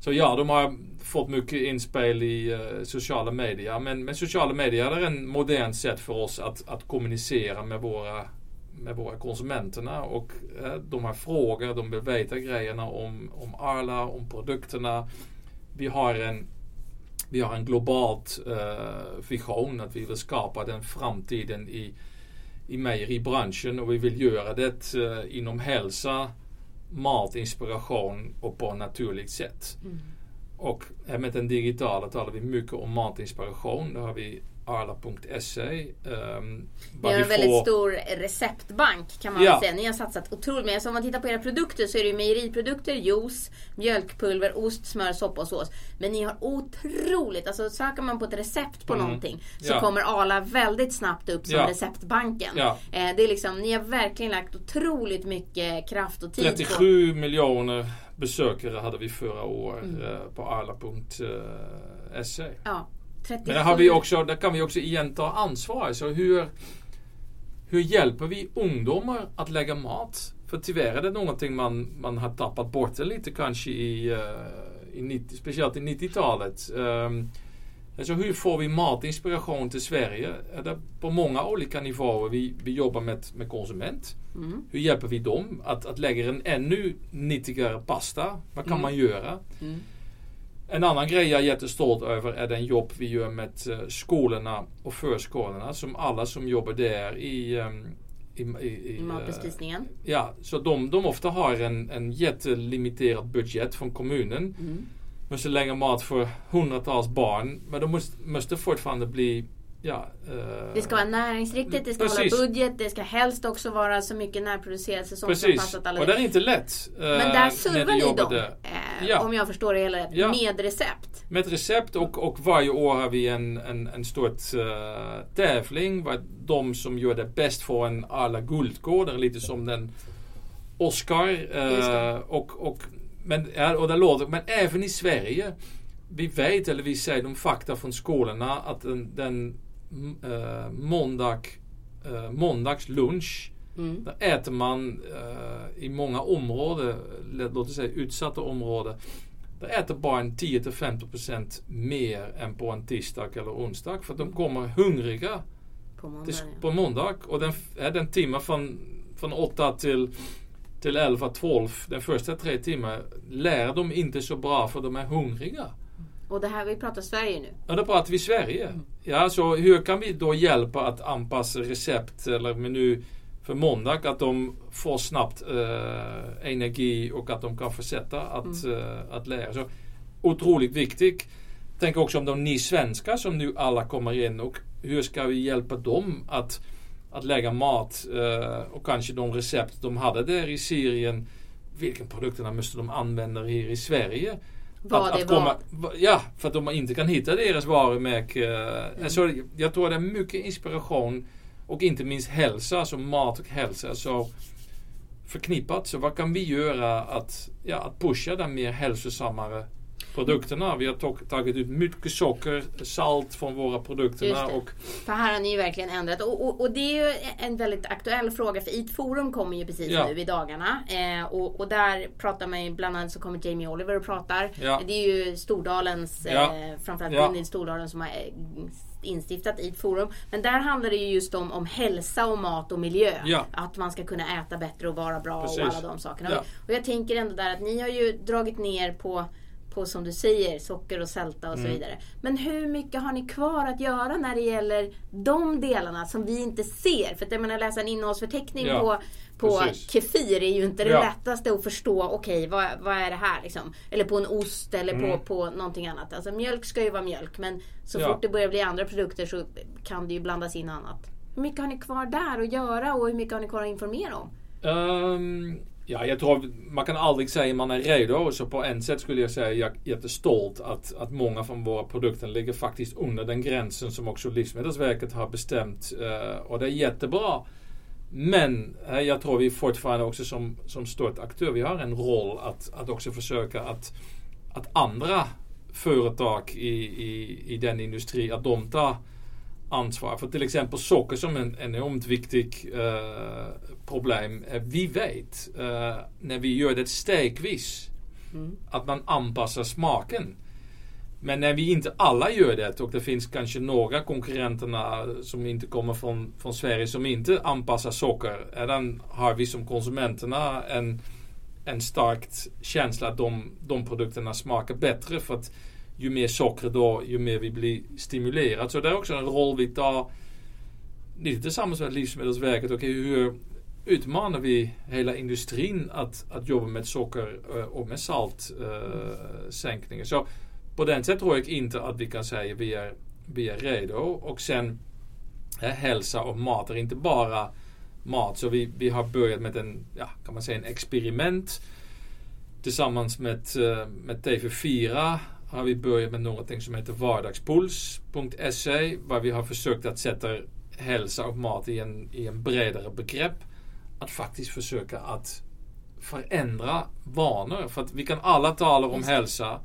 Så ja, de har fått mycket inspel i uh, sociala medier. Men, men sociala medier är en modern sätt för oss att, att kommunicera med våra, med våra konsumenterna. Och uh, de har frågor, de vill veta grejerna om, om Arla, om produkterna. Vi har en, vi har en globalt uh, vision att vi vill skapa den framtiden i, i mejeribranschen och vi vill göra det inom hälsa, matinspiration och på ett naturligt sätt. Mm. Och med den digitala talar vi mycket om matinspiration. Då har vi arla.se. Um, Ni har en väldigt får... stor receptbank kan man ja. säga. Ni har satsat otroligt mycket. Så om man tittar på era produkter så är det ju mejeriprodukter, juice, mjölkpulver, ost, smör, soppa och sås. Men ni har otroligt, alltså söker man på ett recept på mm. någonting så ja. kommer Arla väldigt snabbt upp som ja. receptbanken. Eh, det är liksom, ni har verkligen lagt otroligt mycket kraft och tid 37 på... miljoner besökare hade vi förra året mm. Eh, på arla.se. Ja. 37. Men har vi också, där kan vi också igen ta ansvar. Så hur, hur hjälper vi ungdomar att lägga mat? För tyvärr är det någonting man, man har tappat bort lite kanske i, uh, i 90, speciellt i 90-talet. Um, ehm, alltså hur får vi matinspiration till Sverige? Det på många olika nivåer vi, vi jobbar med, med konsument. Mm. Hur hjälper vi dem att, att lägga en ännu nyttigare pasta? Vad kan mm. man göra? Mm. En annan grej jag är jättestolt över är den jobb vi gör med eh, skolorna och förskolorna. Som alla som jobbar där i ehm, i, i, I matbespisningen? Uh, ja, så de, de ofta har en, en jättelimiterad budget från kommunen. Mm. Måste lägga mat för hundratals barn. Men de måste, måste fortfarande bli Ja, uh, det ska vara näringsriktigt, det ska precis. hålla budget, det ska helst också vara så mycket närproducerat säsongsanpassat. Alla och det är inte lätt. Uh, Men där servar ni dem, uh, ja. om jag förstår det hela rätt, ja. med recept. Med recept och, och varje år har vi en, en, en stor tävling. Var de som gör det bäst får en alla guldgårdar, lite som den Oscar. och, och, men, och det låter, men även i Sverige vi vet, eller vi säger de fakta från skolorna, att den, den uh, måndag, uh, måndags lunch mm. Där äter man uh, i många områden, låt oss säga utsatta områden. Där äter barn 10-15% mer än på en tisdag eller onsdag. För de kommer hungriga på måndag. Till, på måndag och den, är den timme från, från 8 till till 11, 12, den första tre timmarna lär de inte så bra för de är hungriga. Och det här, vi pratar Sverige nu? Ja, då pratar vi Sverige. Mm. Ja, så hur kan vi då hjälpa att anpassa recept eller menu för måndag? Att de får snabbt eh, energi och att de kan fortsätta att, mm. eh, att lära. Så, otroligt viktigt. Tänk också om de ni svenskar som nu alla kommer in och hur ska vi hjälpa dem att, att lägga mat eh, och kanske de recept de hade där i Syrien. Vilka produkterna måste de använda här i Sverige? Vad att, det komma, var. Ja, för att de inte kan hitta deras varumärke. Mm. Alltså, jag tror det är mycket inspiration och inte minst hälsa, alltså mat och hälsa. Så förknippat. Så vad kan vi göra att, ja, att pusha den mer hälsosammare produkterna. Vi har tagit ut mycket socker, salt från våra produkter. Och... För här har ni ju verkligen ändrat. Och, och, och, det är ju en väldigt aktuell fråga för IT Forum kommer ju precis ja. nu i dagarna. Eh, och, och, där pratar man ju, bland annat så kommer Jamie Oliver och pratar. Ja. Det är ju Stordalens, ja. eh, framförallt ja. Gunhild Stordalen som har eh, instiftat i ett forum. Men där handlar det ju just om, om hälsa och mat och miljö. Ja. Att man ska kunna äta bättre och vara bra Precis. och alla de sakerna. Ja. Och jag tänker ändå där att ni har ju dragit ner på på som du säger, socker och sälta och mm. så vidare. Men hur mycket har ni kvar att göra när det gäller de delarna som vi inte ser? För att jag menar läsa en innehållsförteckning ja, på, på kefir är ju inte det ja. lättaste att förstå. Okej, okay, vad, vad är det här liksom? Eller på en ost eller mm. på, på någonting annat. Alltså mjölk ska ju vara mjölk men så ja. fort det börjar bli andra produkter så kan det ju blandas in annat. Hur mycket har ni kvar där att göra och hur mycket har ni kvar att informera om? Um, ja, jag tror man kan aldrig säga att man är redo. Så på en sätt skulle jag säga jag är jättestolt att, att många från våra produkter ligger faktiskt under den gränsen som också Livsmedelsverket har bestämt. Uh, och det är jättebra. Men uh, jag tror vi fortfarande också som, som stort aktör, vi har en roll att, att också försöka att, att andra företag i, i, i den industri, att de tar ansvar. För till exempel socker som är en enormt viktig uh, problem. Uh, vi vet uh, när vi gör det stegvis mm. att man anpassar smaken. Men när vi inte alla gör det och det finns kanske några konkurrenterna som inte kommer från, från Sverige som inte anpassar socker. Då har vi som konsumenterna en, en stark känsla att de, de produkterna smakar bättre. för att ju mer socker då, ju mer vi blir stimulerade. Så det är också en roll vi tar lite tillsammans med Livsmedelsverket. Okay, hur utmanar vi hela industrin att, att jobba med socker eh, och med saltsänkningar? Eh, uh, så på den sätt tror jag inte att vi kan säga att vi är, vi är redo. Och sen eh, hälsa och mat är inte bara mat. Så vi, vi har börjat med en, ja, kan man säga en experiment tillsammans med, eh, med TV4 har vi börjat med någonting som heter vardagspuls.se Var vi har försökt att sätta hälsa och mat i en, i en bredare begrepp. Att faktiskt försöka att förändra vanor. För att vi kan alla tala om hälsa.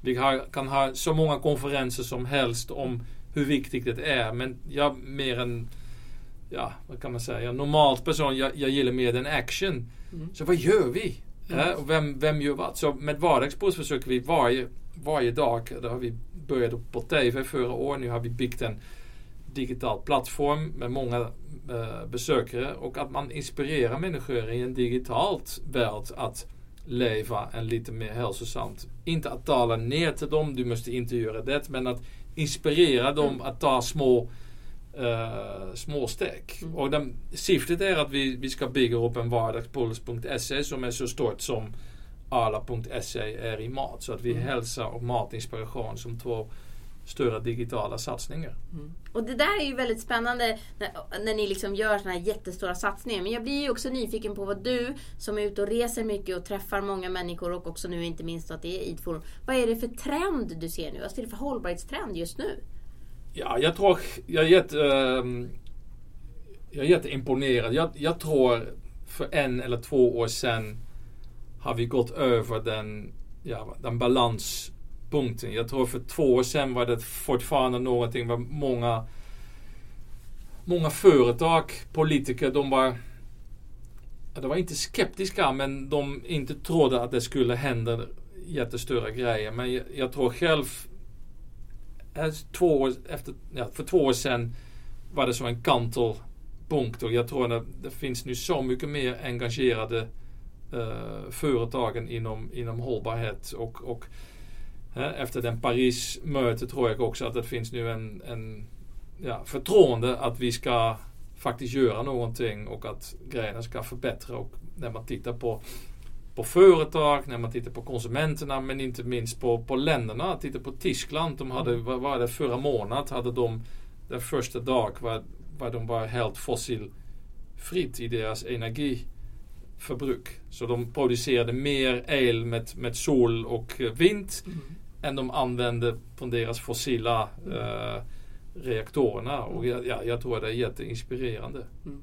Vi kan ha så många konferenser som helst om hur viktigt det är. Men jag mer än, ja vad kan man säga, normalt person, jag, jag gillar mer den action. Mm. Så vad gör vi? Mm. Äh, vem, vem gör vad? Så med vardagspuls försöker vi varje varje dag. Det har vi börjat på TV förra året. Nu har vi byggt en digital plattform med många uh, besökare och att man inspirerar människor i en digitalt värld att leva en lite mer hälsosamt. Inte att tala ner till dem, du måste inte göra det, men att inspirera dem mm. att ta små uh, små steg. Mm. Och den, syftet är att vi, vi ska bygga upp en vardagspuls.se som är så stort som Arla.se är i mat. Så att vi mm. hälsa och matinspiration som två större digitala satsningar. Mm. Och det där är ju väldigt spännande när, när ni liksom gör såna här jättestora satsningar. Men jag blir ju också nyfiken på vad du som är ute och reser mycket och träffar många människor och också nu inte minst att det är IT-forum. Vad är det för trend du ser nu? Vad är det för hållbarhetstrend just nu? Ja, jag tror, jag är jätte, uh, jag är jätteimponerad. Jag, jag tror för en eller två år sedan har vi gått över den, ja, den punkten. Jag tror för två år sedan var det fortfarande någonting vad många Många företag, politiker, de var de var inte skeptiska men de inte trodde att det skulle hända jättestora grejer. Men jag, jag tror själv två år efter, ja, för två år sedan var det som en kantelpunkt och jag tror att det finns nu så mycket mer engagerade eh, företagen inom, inom hållbarhet. Och, och efter den Paris-mötet tror jag också att det finns nu en, en ja, förtroende att vi ska faktiskt göra någonting och att grejerna ska förbättra. Och när man tittar på på företag, när man tittar på konsumenterna men inte minst på, på länderna. Tittar på Tyskland, de hade, mm. vad var det, förra månaden hade de den första dag var, var de var helt fossilfritt i deras energi förbruk. Så de producerade mer el med, med sol och vind mm. Än de använde från deras fossila eh, reaktorerna. Och jag, ja, jag tror att det är jätteinspirerande. Mm.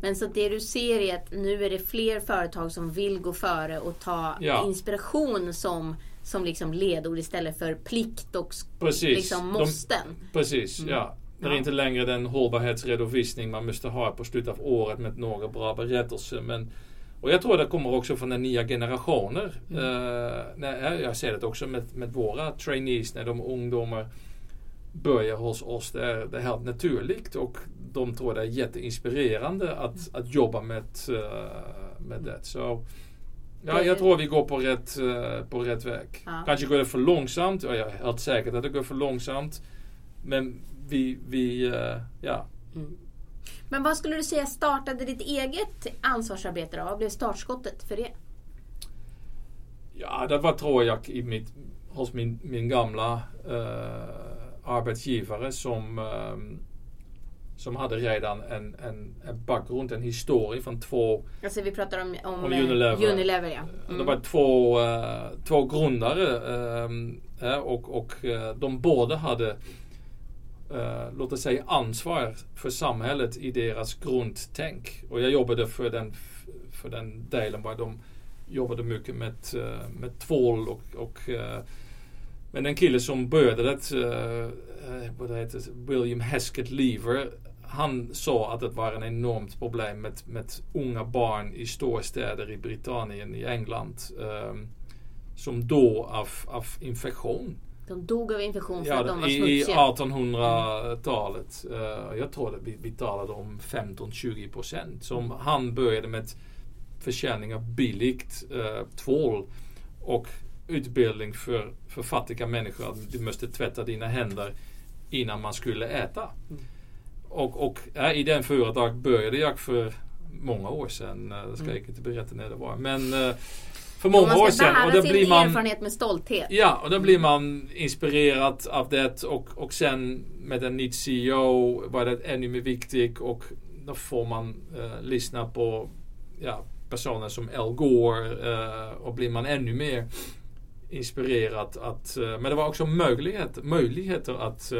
Men så det du ser är att nu är det fler företag som vill gå före och ta ja. inspiration som, som liksom ledord istället för plikt och precis. liksom måsten. De, precis, mm. ja. Det är inte längre den hållbarhetsredovisning man måste ha på slutet av året med några bra berättelser. Men och jag tror det kommer också från den nya generationer. Mm. Uh, när, jag ser det också med, med våra trainees när de ungdomar börjar hos oss. Det är, det är helt naturligt och de tror det är jätteinspirerande att, att jobba med, uh, med det. Så Ja, jag tror vi går på rätt, uh, på rätt väg. Ja. Kanske går det för långsamt. Ja, jag är helt säker att det går för långsamt. Men vi, vi ja. Mm. Men vad skulle du säga startade ditt eget ansvarsarbete då? Vad blev startskottet för det? Ja, det var tror jag i mitt, hos min, min gamla uh, arbetsgivare som um, som hade redan en, en, en bakgrund, en historia från två... Alltså vi pratar om, om, om Unilever. Unilever ja. Mm. Det var två, uh, två grundare um, och, och de båda hade eh, låt oss säga ansvar för samhället i deras grundtänk. Och jag jobbade för den, för den delen där de jobbade mycket med, eh, med tvål och, och eh, men en kille som började det, uh, eh, vad det heter, William Heskett Lever, han sa att det var en enormt problem med, med unga barn i storstäder i Britannien, i England, um, som dog av, av infektion. De dog av infektion för ja, att de var smutsiga? I 1800-talet. Uh, eh, jag tror att vi, vi talade om 15-20 procent. Som mm. han började med försäljning av billigt uh, tvål och utbildning för, för fattiga människor. Du måste tvätta dina händer innan man skulle äta. Mm. Och, och ja, i den företag började jag för många år sedan. Det ska mm. jag inte berätta när det var. Men för många år sedan. Och då blir man erfarenhet med stolthet. Ja, och då blir man inspirerad av det och, och sen med en ny CEO var det ännu mer viktigt och då får man uh, lyssna på ja, personer som Al Gore uh, och blir man ännu mer inspirerad att, men det var också möjlighet, möjligheter att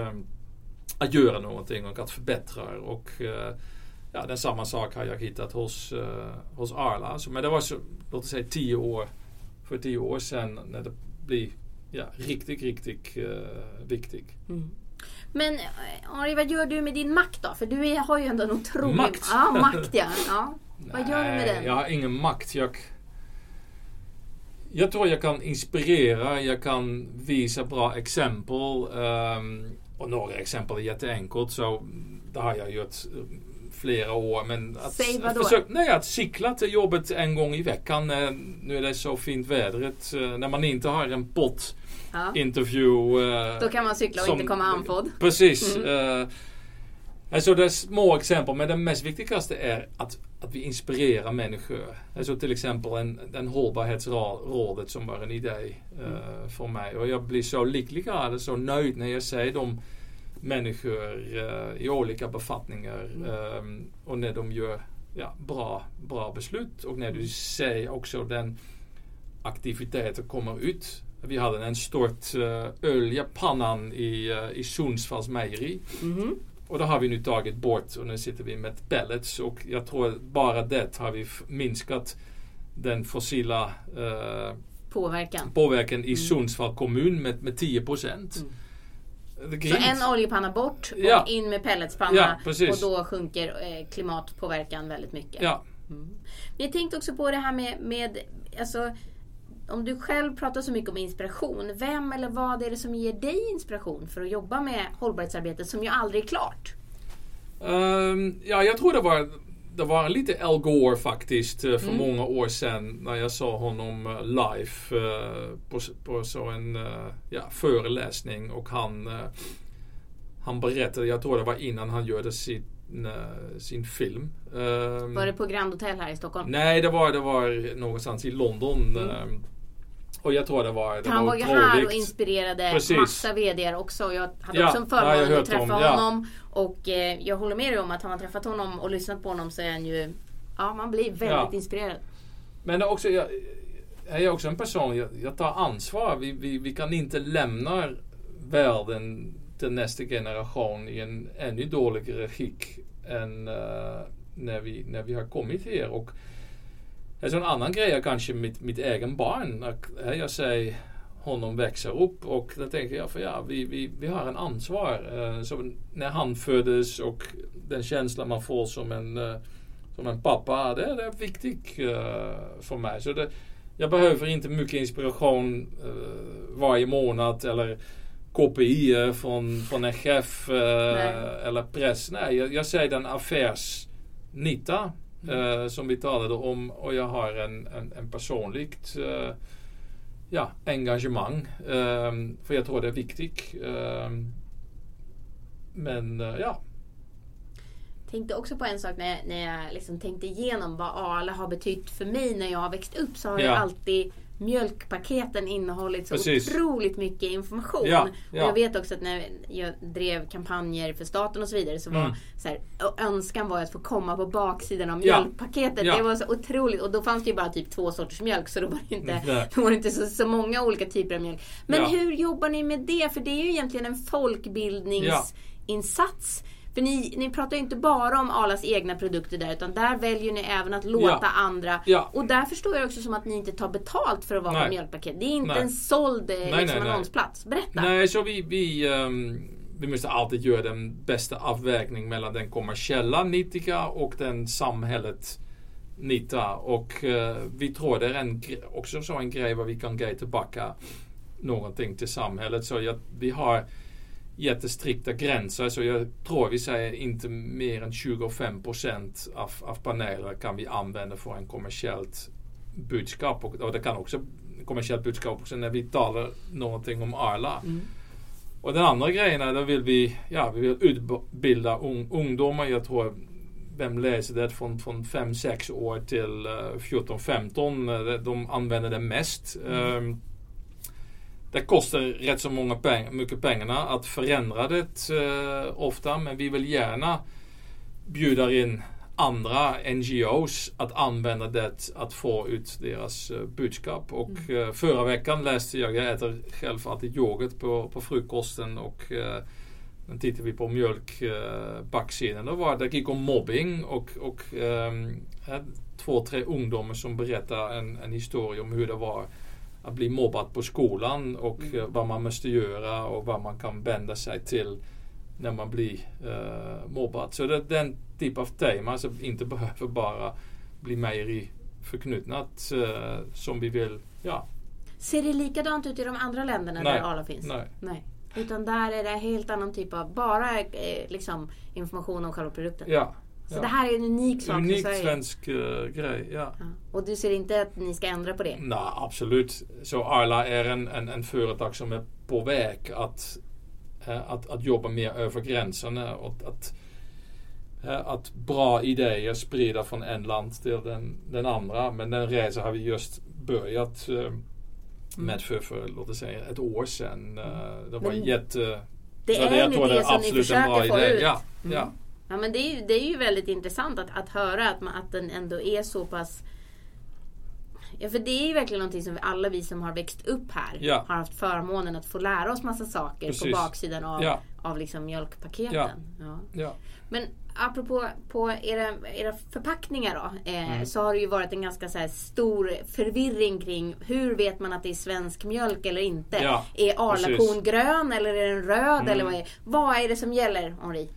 att göra någonting och att förbättra. Och uh, ja, den samma sak har jag hittat hos, uh, hos Arla. Alltså, men det var så, låt oss säga tio år, för tio år sedan när det blir ja, riktigt, riktigt uh, viktigt. Mm. Men Ari, vad gör du med din makt då? För du har ju ändå en otrolig... Makt? (laughs) Ja, makt ja. ja. vad gör du med den? Jag har ingen makt. Jag, jag tror jag kan inspirera, jag kan visa bra exempel. Um, och några exempel är jätteenkelt. Så det har jag gjort flera år. Men att, Säg vadå? Att, försöka, nej, att cykla till jobbet en gång i veckan. Eh, nu är det så fint vädret. Eh, när man inte har en bot ja. intervju. Eh, Då kan man cykla och som, inte komma andfådd. Precis. Mm. Alltså det är små exempel men det mest viktigaste är att, att vi inspirerar människor. Alltså till exempel en, en hållbarhetsrådet som var en idé uh, för mig. Och jag blir så lycklig och så nöjd när jag ser de människor uh, i olika befattningar um, och när de gör ja, bra, bra beslut och när du ser också den aktiviteten kommer ut. Vi hade en stort uh, öljepannan i, uh, i Sundsvalls mejeri. Mm -hmm. Och då har vi nu tagit bort och nu sitter vi med pellets och jag tror bara det har vi minskat den fossila eh, påverkan, påverkan i mm. Sundsvall kommun med, med 10 procent. Mm. Så en oljepanna bort och ja. in med pelletspanna ja, och då sjunker eh, klimatpåverkan väldigt mycket. Ja. Mm. Jag tänkte också på det här med, med alltså, om du själv pratar så mycket om inspiration, vem eller vad är det som ger dig inspiration för att jobba med hållbarhetsarbetet som ju aldrig är klart? Um, ja, jag tror det var, det var lite Al Gore faktiskt eh, för mm. många år sedan när jag såg honom eh, live uh, på, på så en ja, föreläsning och han, han berättade, jag tror det var innan han gjorde sitt sin film. Var det på Grand Hotel här i Stockholm? Nej, det var, det var någonstans i London. Mm. Och jag tror det var det Han var, var ju här och inspirerade Precis. massa VD också. Jag hade ja, också en förmån att träffa om, honom. Ja. Och eh, jag håller med dig om att har man träffat honom och lyssnat på honom så är han ju... Ja, man blir väldigt ja. inspirerad. Men också, jag, jag är också en person, jag, jag tar ansvar. Vi, vi, vi kan inte lämna världen till nästa generation i en ännu dåligare skick än uh, när, vi, när vi har kommit här. Och, Alltså en annan grej är kanske mitt, mitt egen barn. Att jag ser honom växa upp och då tänker jag för ja, vi, vi, vi har en ansvar. Uh, så när han föddes och den känslan man får som en, uh, som en pappa, det, det är viktigt uh, för mig. Så det, jag behöver inte mycket inspiration varje månad eller kopior från, från en chef eller press. Nej, jag, jag ser den affärsnytta mm. som vi talade om och jag har en, en, en personligt ja, engagemang. för jag tror det är viktigt. men ja, tänkte också på en sak när jag, när jag liksom tänkte igenom vad Arla har betytt för mig när jag har växt upp. Så har ja. jag alltid mjölkpaketen innehållit så Precis. otroligt mycket information. Ja, ja. Och jag vet också att när jag drev kampanjer för staten och så vidare så var mm. så här, önskan var att få komma på baksidan av mjölkpaketet. Ja. Det var så otroligt. Och då fanns det ju bara typ två sorters mjölk så då var det inte, mm. då var det inte så, så många olika typer av mjölk. Men hur jobbar ni med det? För det är ju egentligen en folkbildningsinsats. För ni, ni pratar ju inte bara om Arlas egna produkter där utan där väljer ni även att låta ja. andra. Ja. Och där förstår jag också som att ni inte tar betalt för att vara nej. på mjölkpaket. Det är inte nej. en såld eh, nej, liksom, annonsplats. Berätta. Nej, så vi, vi, um, vi måste alltid göra den bästa avvägningen mellan den kommersiella nyttiga och den samhället nytta. Och uh, vi tror det är en, också så en grej vad vi kan ge tillbaka någonting till samhället. Så jag, vi har jättestrikta gränser. Så jag tror vi säger inte mer än 25 procent av, av paneler kan vi använda för en kommersiellt budskap. Och, och det kan också kommersiellt budskap också när vi talar någonting om Arla. Mm. Och den andra grejen är då vill vi, ja, vi vill utbilda un, ungdomar. Jag tror vem läser det från, från 5-6 år till uh, 14-15. De använder det mest. Mm. Um, det kostar rätt så många peng mycket pengarna att förändra det eh, ofta men vi vill gärna bjuda in andra NGOs att använda det att få ut deras uh, budskap. Och uh, förra veckan läste jag, jag äter själv alltid yoghurt på, på frukosten och uh, then tittade vi på mjölkbacksidan. Uh, var det gick om mobbing och, och um, två, tre ungdomar som berättade en, en historia om hur det var att bli mobbad på skolan och mm. Eh, vad man måste göra och vad man kan vända sig till när man blir uh, mobbad. Så det är den typ av tema som inte (laughs) behöver bara bli mer i förknutnat uh, som vi vill. Ja. Ser det likadant ut i de andra länderna Nej. där ALA finns? Nej. Nej. Utan där är det helt annan typ av bara eh, liksom, information om själva produkten? Ja, så det här är en unik sak Unik för svensk uh, grej, ja. Och du ser inte att ni ska ändra på det? Nej, absolut. Så Arla är en, en, en företag som är på väg att, uh, att, att jobba mer över gränserna och att, uh, att bra idéer sprida från en land till den, den andra. Men den resan har vi just börjat mm. med för, för, låt oss säga, ett år sedan. det var Men jätte... Det är en idé som ni försöker få ut? Ja, mm. ja. Ja men det är, ju, det är ju väldigt intressant att, att höra att, man, att den ändå är så pass Ja för det är ju verkligen någonting som vi, alla vi som har växt upp här ja. har haft förmånen att få lära oss massa saker Precis. på baksidan av, ja. av liksom mjölkpaketen. Ja. Men apropå på era, era förpackningar då. Eh, mm. Så har det ju varit en ganska så stor förvirring kring hur vet man att det är svensk mjölk eller inte. Är Arlakon grön eller är den röd? Mm. Eller vad är, vad är det som gäller Henri?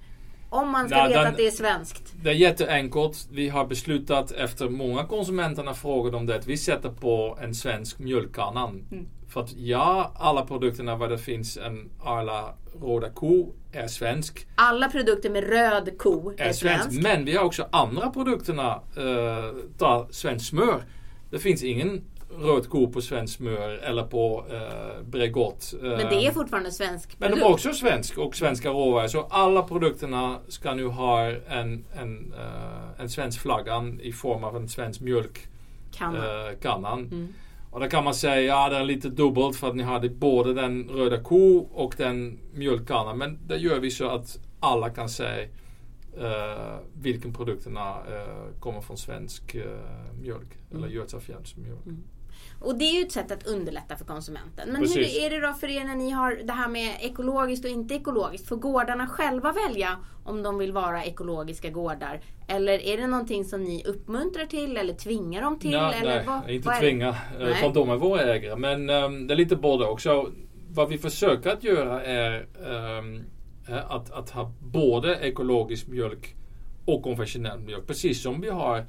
Om man ska ja, veta den, att det är svenskt. Det är jätteenkelt. Vi har beslutat efter många konsumenterna frågade om det. Vi sätter på en svensk mjölkkannan. Mm. För att ja, alla produkterna där det finns en Arla Råda ko är svensk. Alla produkter med röd ko är, är svensk. svensk. Men vi har också andra produkterna. Uh, ta svenskt smör. Det finns ingen röd ko på svensk smör eller på eh, Bregott. Eh, men det är fortfarande svensk Men de är också svensk och svenska råvaror. Så alla produkterna ska nu ha en, en, uh, en svensk flaggan i form av en svensk mjölkkannan. Uh, mm. Och då kan man säga ja det är lite dubbelt för att ni hade både den röda ko och den mjölkkannan. Men det gör vi så att alla kan säga uh, vilken produkterna uh, kommer från svensk uh, mjölk. Mm. Eller Götafjälls Mm. Och det är ju ett sätt att underlätta för konsumenten. Men Precis. hur är det då för er när ni har det här med ekologiskt och inte ekologiskt? Får gårdarna själva välja om de vill vara ekologiska gårdar? Eller är det någonting som ni uppmuntrar till eller tvingar dem till? Ja, eller nej, vad, inte vad tvinga. För de är våra ägare. Men um, det är lite både också. Vad vi försöker att göra är um, att, att ha både ekologisk mjölk och konventionell mjölk. Precis som vi har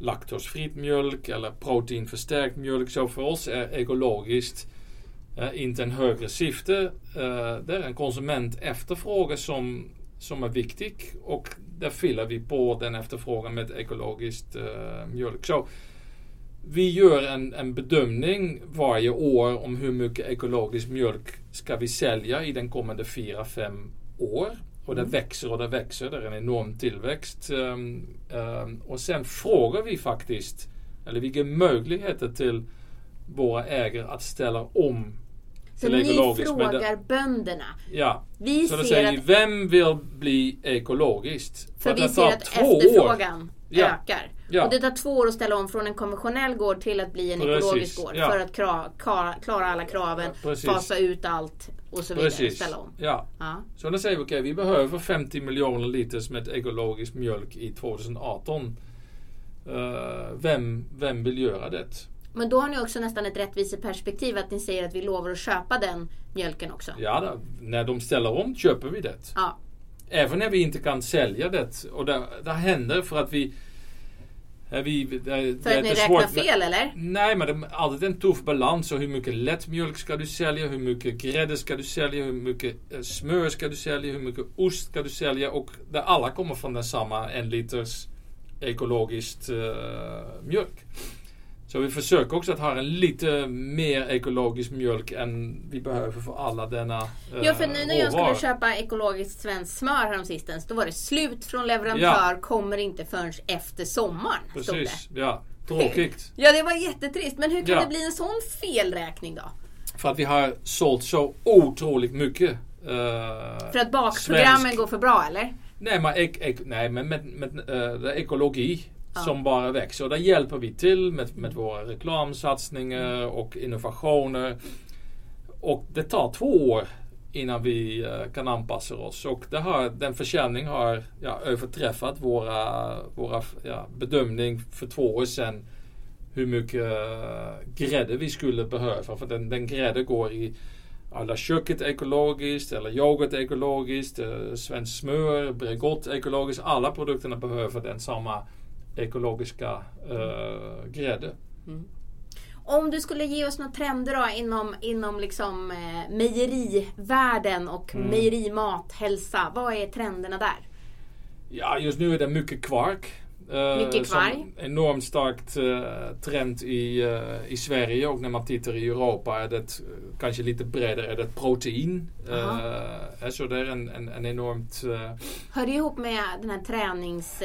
laktosfritt mjölk eller proteinförstärkt mjölk. Så för oss är ekologiskt eh, inte en högre syfte. Eh, det är en konsument efterfrågan som som är viktig och där fyller vi på den efterfrågan med ekologiskt uh, mjölk. Så vi gör en, en bedömning varje år om hur mycket ekologisk mjölk ska vi sälja i den kommande 4-5 år. Och det mm. växer och det växer, det är en enorm tillväxt. Um, och sen frågar vi faktiskt, eller vi ger möjligheter till våra ägare att ställa om så ni frågar det, bönderna? Ja. Vi så då säger att, vem vill bli ekologiskt? För, för vi ser att efterfrågan år. ökar. Ja. Och det tar två år att ställa om från en konventionell gård till att bli en Precis. ekologisk gård. Ja. För att klara, klara alla kraven, Precis. fasa ut allt och så vidare. Precis. Ställa om. Ja. ja. Så då säger vi okej, okay, vi behöver 50 miljoner liter med ekologisk mjölk i 2018. Uh, eh, vem, vem vill göra det? Men då har ni också nästan ett rättviseperspektiv att ni säger att vi lovar att köpa den mjölken också. Ja, då, när de ställer om köper vi det. Ja. Även när vi inte kan sälja det. Och det, det händer för att vi vi, det, för att ni räknar fel eller? Nej, men det är alltid en tuff balans. Och hur mycket lättmjölk ska du sälja? Hur mycket grädde ska du sälja? Hur mycket eh, smör ska du sälja? Hur mycket ost ska du sälja? Och det alla kommer från den samma en liters ekologiskt uh, mjölk. Så vi försöker också att ha en lite mer ekologisk mjölk än vi behöver för alla denna uh, Ja, för nu när jag skulle köpa ekologiskt svenskt smör häromsistens, då var det slut från leverantör, ja. kommer inte förrän efter sommaren. Precis, ja. Tråkigt. (laughs) Ja, det var jättetrist. Men hur kan ja. det bli en sån felräkning då? För att vi har sålt så otroligt mycket. Uh, för att bakprogrammen går för bra, eller? Nej, men, ek, ek, nej, men med, med, med ekologi ja. som bara växer. Och där hjälper vi till med, med våra reklamsatsningar och innovationer. Och det tar två år innan vi uh, kan anpassa oss. Och det har, den försäljningen har ja, överträffat våra, våra ja, bedömning för två år sedan. Hur mycket uh, grädde vi skulle behöva. För den, den grädde går i alla köket ekologiskt eller yoghurt ekologiskt, uh, svensk smör, Bregott ekologiskt. Alla produkterna behöver den samma ekologiska uh, grädde. Mm. Om du skulle ge oss några trender då inom, inom liksom, eh, mejerivärlden och mm. mejerimat, hälsa. Vad är trenderna där? Ja, just nu är det mycket kvark. Uh, mycket kvarg. Enormt starkt uh, trend i, uh, i Sverige och när man tittar i Europa är det kanske lite bredare, är det protein. Uh, så det är en, en, en enormt... Hör det ihop med den här tränings...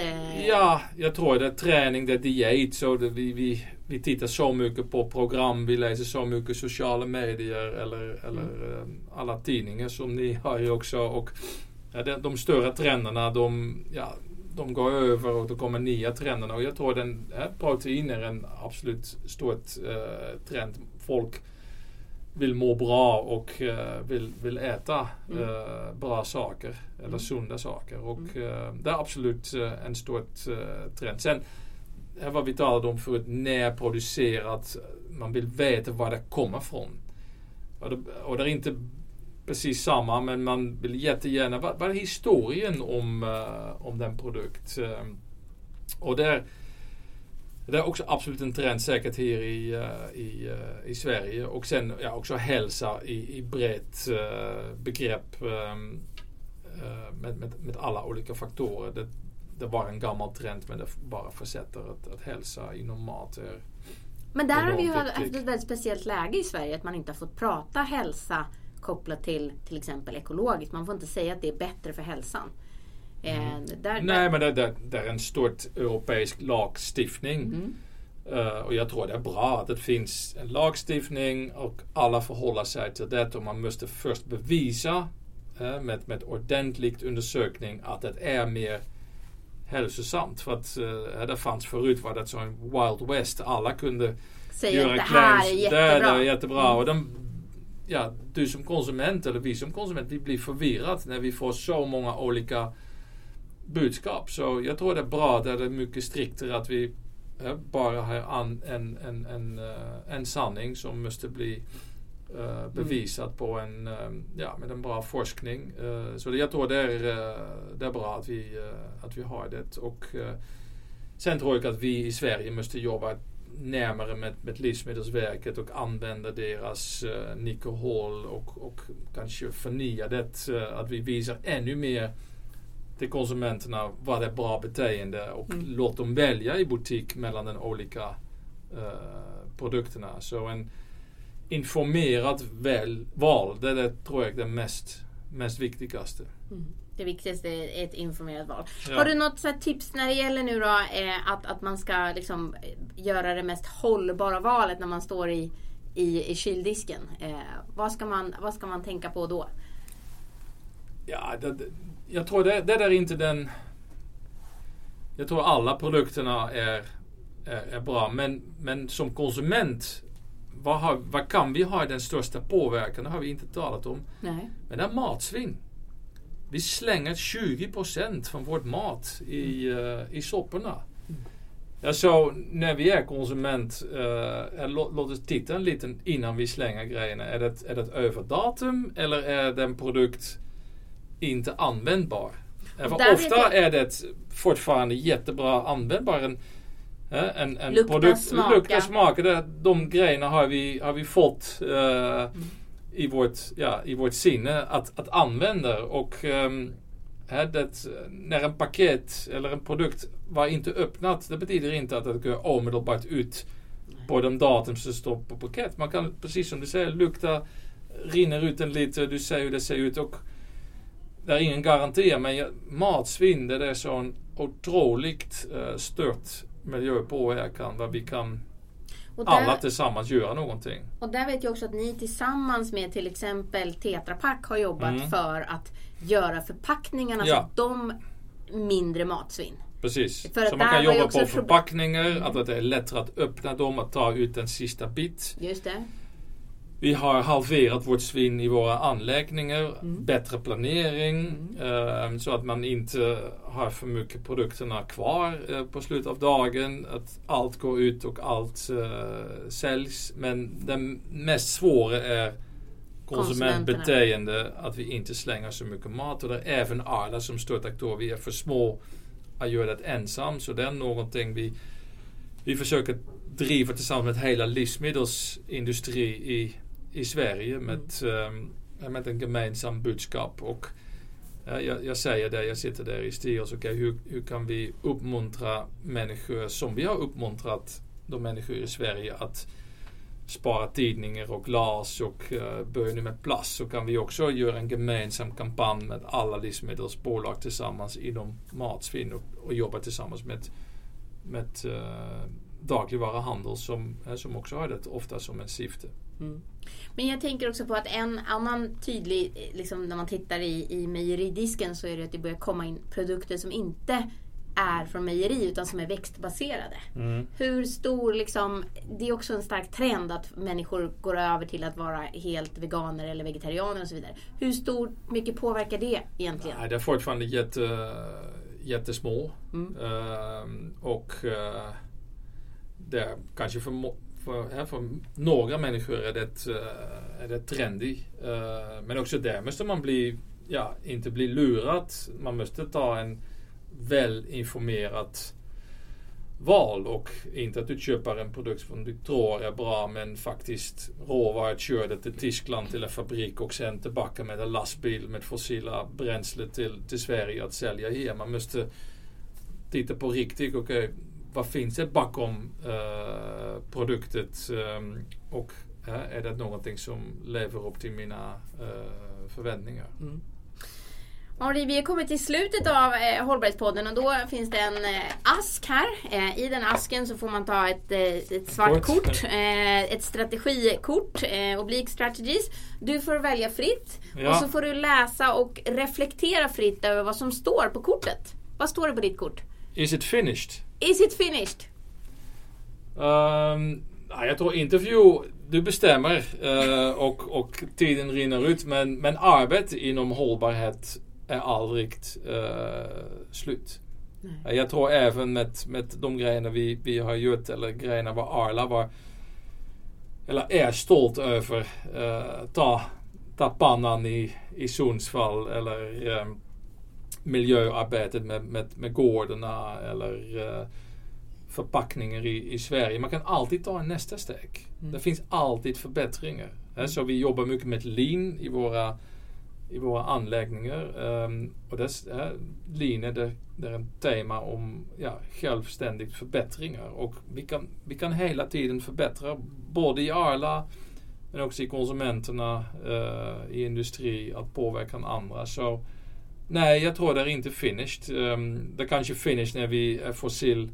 Ja, jag tror det är träning, det är diet. Så det, vi, vi, vi tittar så mycket på program, vi läser så mycket sociala medier eller, eller mm. alla tidningar som ni har ju också. Och, ja, de, de större trenderna, de, ja, de går över och då kommer nya trenderna. Och jag tror den här protein är en absolut stort eh, trend. Folk vill må bra och eh, vill, vill äta mm. eh, bra saker eller mm. sunda saker. Och mm. Eh, det är absolut eh, en stor eh, trend. Sen här vad vi talade om förut, närproducerat. Man vill veta var det kommer från. Och det, och det är inte precis samma men man vill jättegärna, vad, vad är historien om, uh, om den produkt? Uh, och där, det är också absolut en trend säkert här i, uh, i, i Sverige och sen ja, också hälsa i, i brett begrepp med, med, med, alla olika faktorer. Det, det var en gammal trend men det bara fortsätter att, att hälsa inom mat är Men där har vi ju haft ett väldigt speciellt läge i Sverige att man inte har fått prata hälsa kopplat till till exempel ekologiskt. Man får inte säga att det är bättre för hälsan. Eh, mm. Där, Nej, men det, det, det, är en stor europeisk lagstiftning. Mm. Uh, och jag tror det är bra att det finns en lagstiftning och alla förhåller sig till det. Och man måste först bevisa uh, med, med ordentlig undersökning att det är mer hälsosamt. För att uh, det fanns förut var det en Wild West. Alla kunde Säga göra att det här är jättebra. Det, det är jättebra. Mm. Och de ja, du som konsument eller vi som konsument, vi blir förvirrade när vi får så många olika budskap. Så jag tror det är bra, det är mycket striktare att vi bara har en, en, en, en, eh, en sanning som måste bli uh, bevisad mm. på en, uh, ja, med en bra forskning. Uh, så det, jag tror det är, det är bra att vi, att vi har det. Och, sen tror jag att vi i Sverige måste jobba närmare med, med Livsmedelsverket och använda deras uh, nyckelhål och, och kanske förnya det. Uh, att vi visar ännu mer till konsumenterna vad är bra beteende och mm. låt dem välja i butik mellan de olika uh, produkterna. Så en informerat väl, val, det är det, tror jag det mest, mest viktigaste. Mm. Det viktigaste är ett informerat val. Ja. Har du något tips när det gäller nu då eh, att, att man ska liksom göra det mest hållbara valet när man står i, i, i kyldisken? Eh, vad, ska man, vad ska man tänka på då? Ja, det, jag tror det, det där är inte den... Jag tror alla produkterna är, är, är bra men, men som konsument vad, har, vad kan vi ha den största påverkan? Det har vi inte talat om. Nej. Men det är matsvinn. Vi slänger 20 från vårt mat i, uh, i sopporna. Mm. Sa när vi är konsument, uh, låt, låt oss titta en liten innan vi slänger grejerna. Är det, är det över datum eller är den produkt inte användbar? För ofta är det fortfarande jättebra användbar. En, en, en lukta, produkt, smaka. lukta, smaka. de grejerna har vi, har vi fått uh, mm i vårt, ja, i vårt sinne att, att använda. Och um, det, när en paket eller en produkt var inte öppnat, det betyder inte att det går omedelbart ut på de datum som står på paket. Man kan, precis som du säger, lukta, rinner ut en lite, du ser hur det ser ut. och det är ingen garanti, men matsvinn det är så otroligt uh, stört miljöpåverkan vad vi kan där, alla tillsammans göra någonting. Och där vet jag också att ni tillsammans med till exempel Tetra Pak har jobbat mm. för att göra förpackningarna ja. så att de mindre matsvinn. Precis. För så man kan jobba på förpackningar, mm. att det är lättare att öppna dem, att ta ut en sista bit. Just det. Vi har halverat vårt svinn i våra anläggningar. Mm. Bättre planering mm. eh, så att man inte har för mycket produkterna kvar eh, på slutet av dagen. Att allt går ut och allt eh, säljs. Men det mest svåra är konsumentbeteende. Att vi inte slänger så mycket mat. Och det är även alla som stötaktorer. Vi är för små att göra det ensam. Så det är någonting vi, vi försöker driva tillsammans med hela livsmedelsindustri i i Sverige med, mm. um, med en gemensam budskap. Och uh, jag, jag, säger det, jag sitter där i styrelsen, okay, hur, hur kan vi uppmuntra människor som vi har uppmuntrat de människor i Sverige att spara tidningar och glas och uh, börja med plast så kan vi också göra en gemensam kampanj med alla livsmedelsbolag tillsammans inom matsvinn och, och jobba tillsammans med, med uh, dagligvaruhandel som, som också har det ofta som en syfte. Mm. Men jag tänker också på att en annan tydlig, liksom när man tittar i, i mejeridisken så är det att det börjar komma in produkter som inte är från mejeri utan som är växtbaserade. Mm. Hur stor, liksom, det är också en stark trend att människor går över till att vara helt veganer eller vegetarianer och så vidare. Hur stor, mycket påverkar det egentligen? Nej, det är fortfarande jätte, jättesmå. Mm. Uh, och uh, det är kanske för för, för några människor är det, eh, är det trendy. Eh, men också där måste man bli, ja, inte bli lurad. Man måste ta en välinformerat val och inte att du köper en produkt som du tror är bra men faktiskt råvaran kör det till Tyskland till en fabrik och sen tillbaka med en lastbil med fossila bränsle till, till Sverige att sälja här. Man måste titta på riktigt, okej, okay, vad finns det bakom uh, produktet um, och uh, är det någonting som lever upp till mina uh, förväntningar. Mm. Marie, vi har kommit till slutet av eh, Hållbarhetspodden och då finns det en eh, ask här. Eh, I den asken så får man ta ett, eh, ett svart kort, eh, ett strategikort, eh, Oblique Strategies. Du får välja fritt ja. och så får du läsa och reflektera fritt över vad som står på kortet. Vad står det på ditt kort? Is it finished? Is it finished? Um, jag tror intervju, du bestämmer uh, och, och tiden rinner ut. Men, men arbete inom hållbarhet är aldrig uh, slut. Nej. Jag tror även med, med de grejerna vi, vi har gjort, eller grejerna vad Arla var, eller är stolt över. Uh, ta, ta pannan i, i Sundsvall eller um, miljöarbetet med, med, med gårdarna eller uh, förpackningar i, i Sverige. Man kan alltid ta en nästa steg. Mm. Det finns alltid förbättringar. Mm. Så vi jobbar mycket med lean i våra, i våra anläggningar. Um, och det är linje där, där är en tema om ja, självständigt förbättringar. Och vi kan, vi kan hela tiden förbättra både i Arla men också i konsumenterna, uh, i industri, att påverka andra. Så nej, jag tror det är inte finished. Um, det är kanske finished när vi är fossil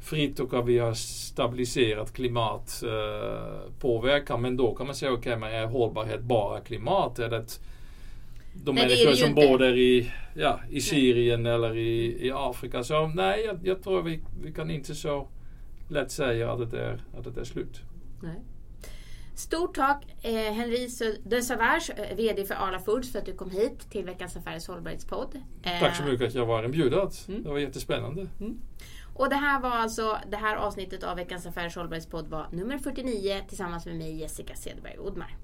fritt och vi har stabiliserat klimatpåverkan. Uh, men då kan man säga, okej, okay, men är hållbarhet bara klimat? Är det de nej, människor som bor där i, ja, i Syrien nej. eller i, i Afrika? Så nej, jag, jag, tror vi, vi kan inte så lätt säga att det är, att det är slut. Nej. Stort tack eh, Henri de Savage, eh, VD för Arla Foods för att du kom hit till Veckans Affärers hållbarhetspodd. Eh, tack så mycket att jag var inbjudad. Mm. Det var jättespännande. Mm. Och det här var alltså det här avsnittet av Veckans Affärers hållbarhetspodd var nummer 49 tillsammans med mig Jessica Cederberg Odmar.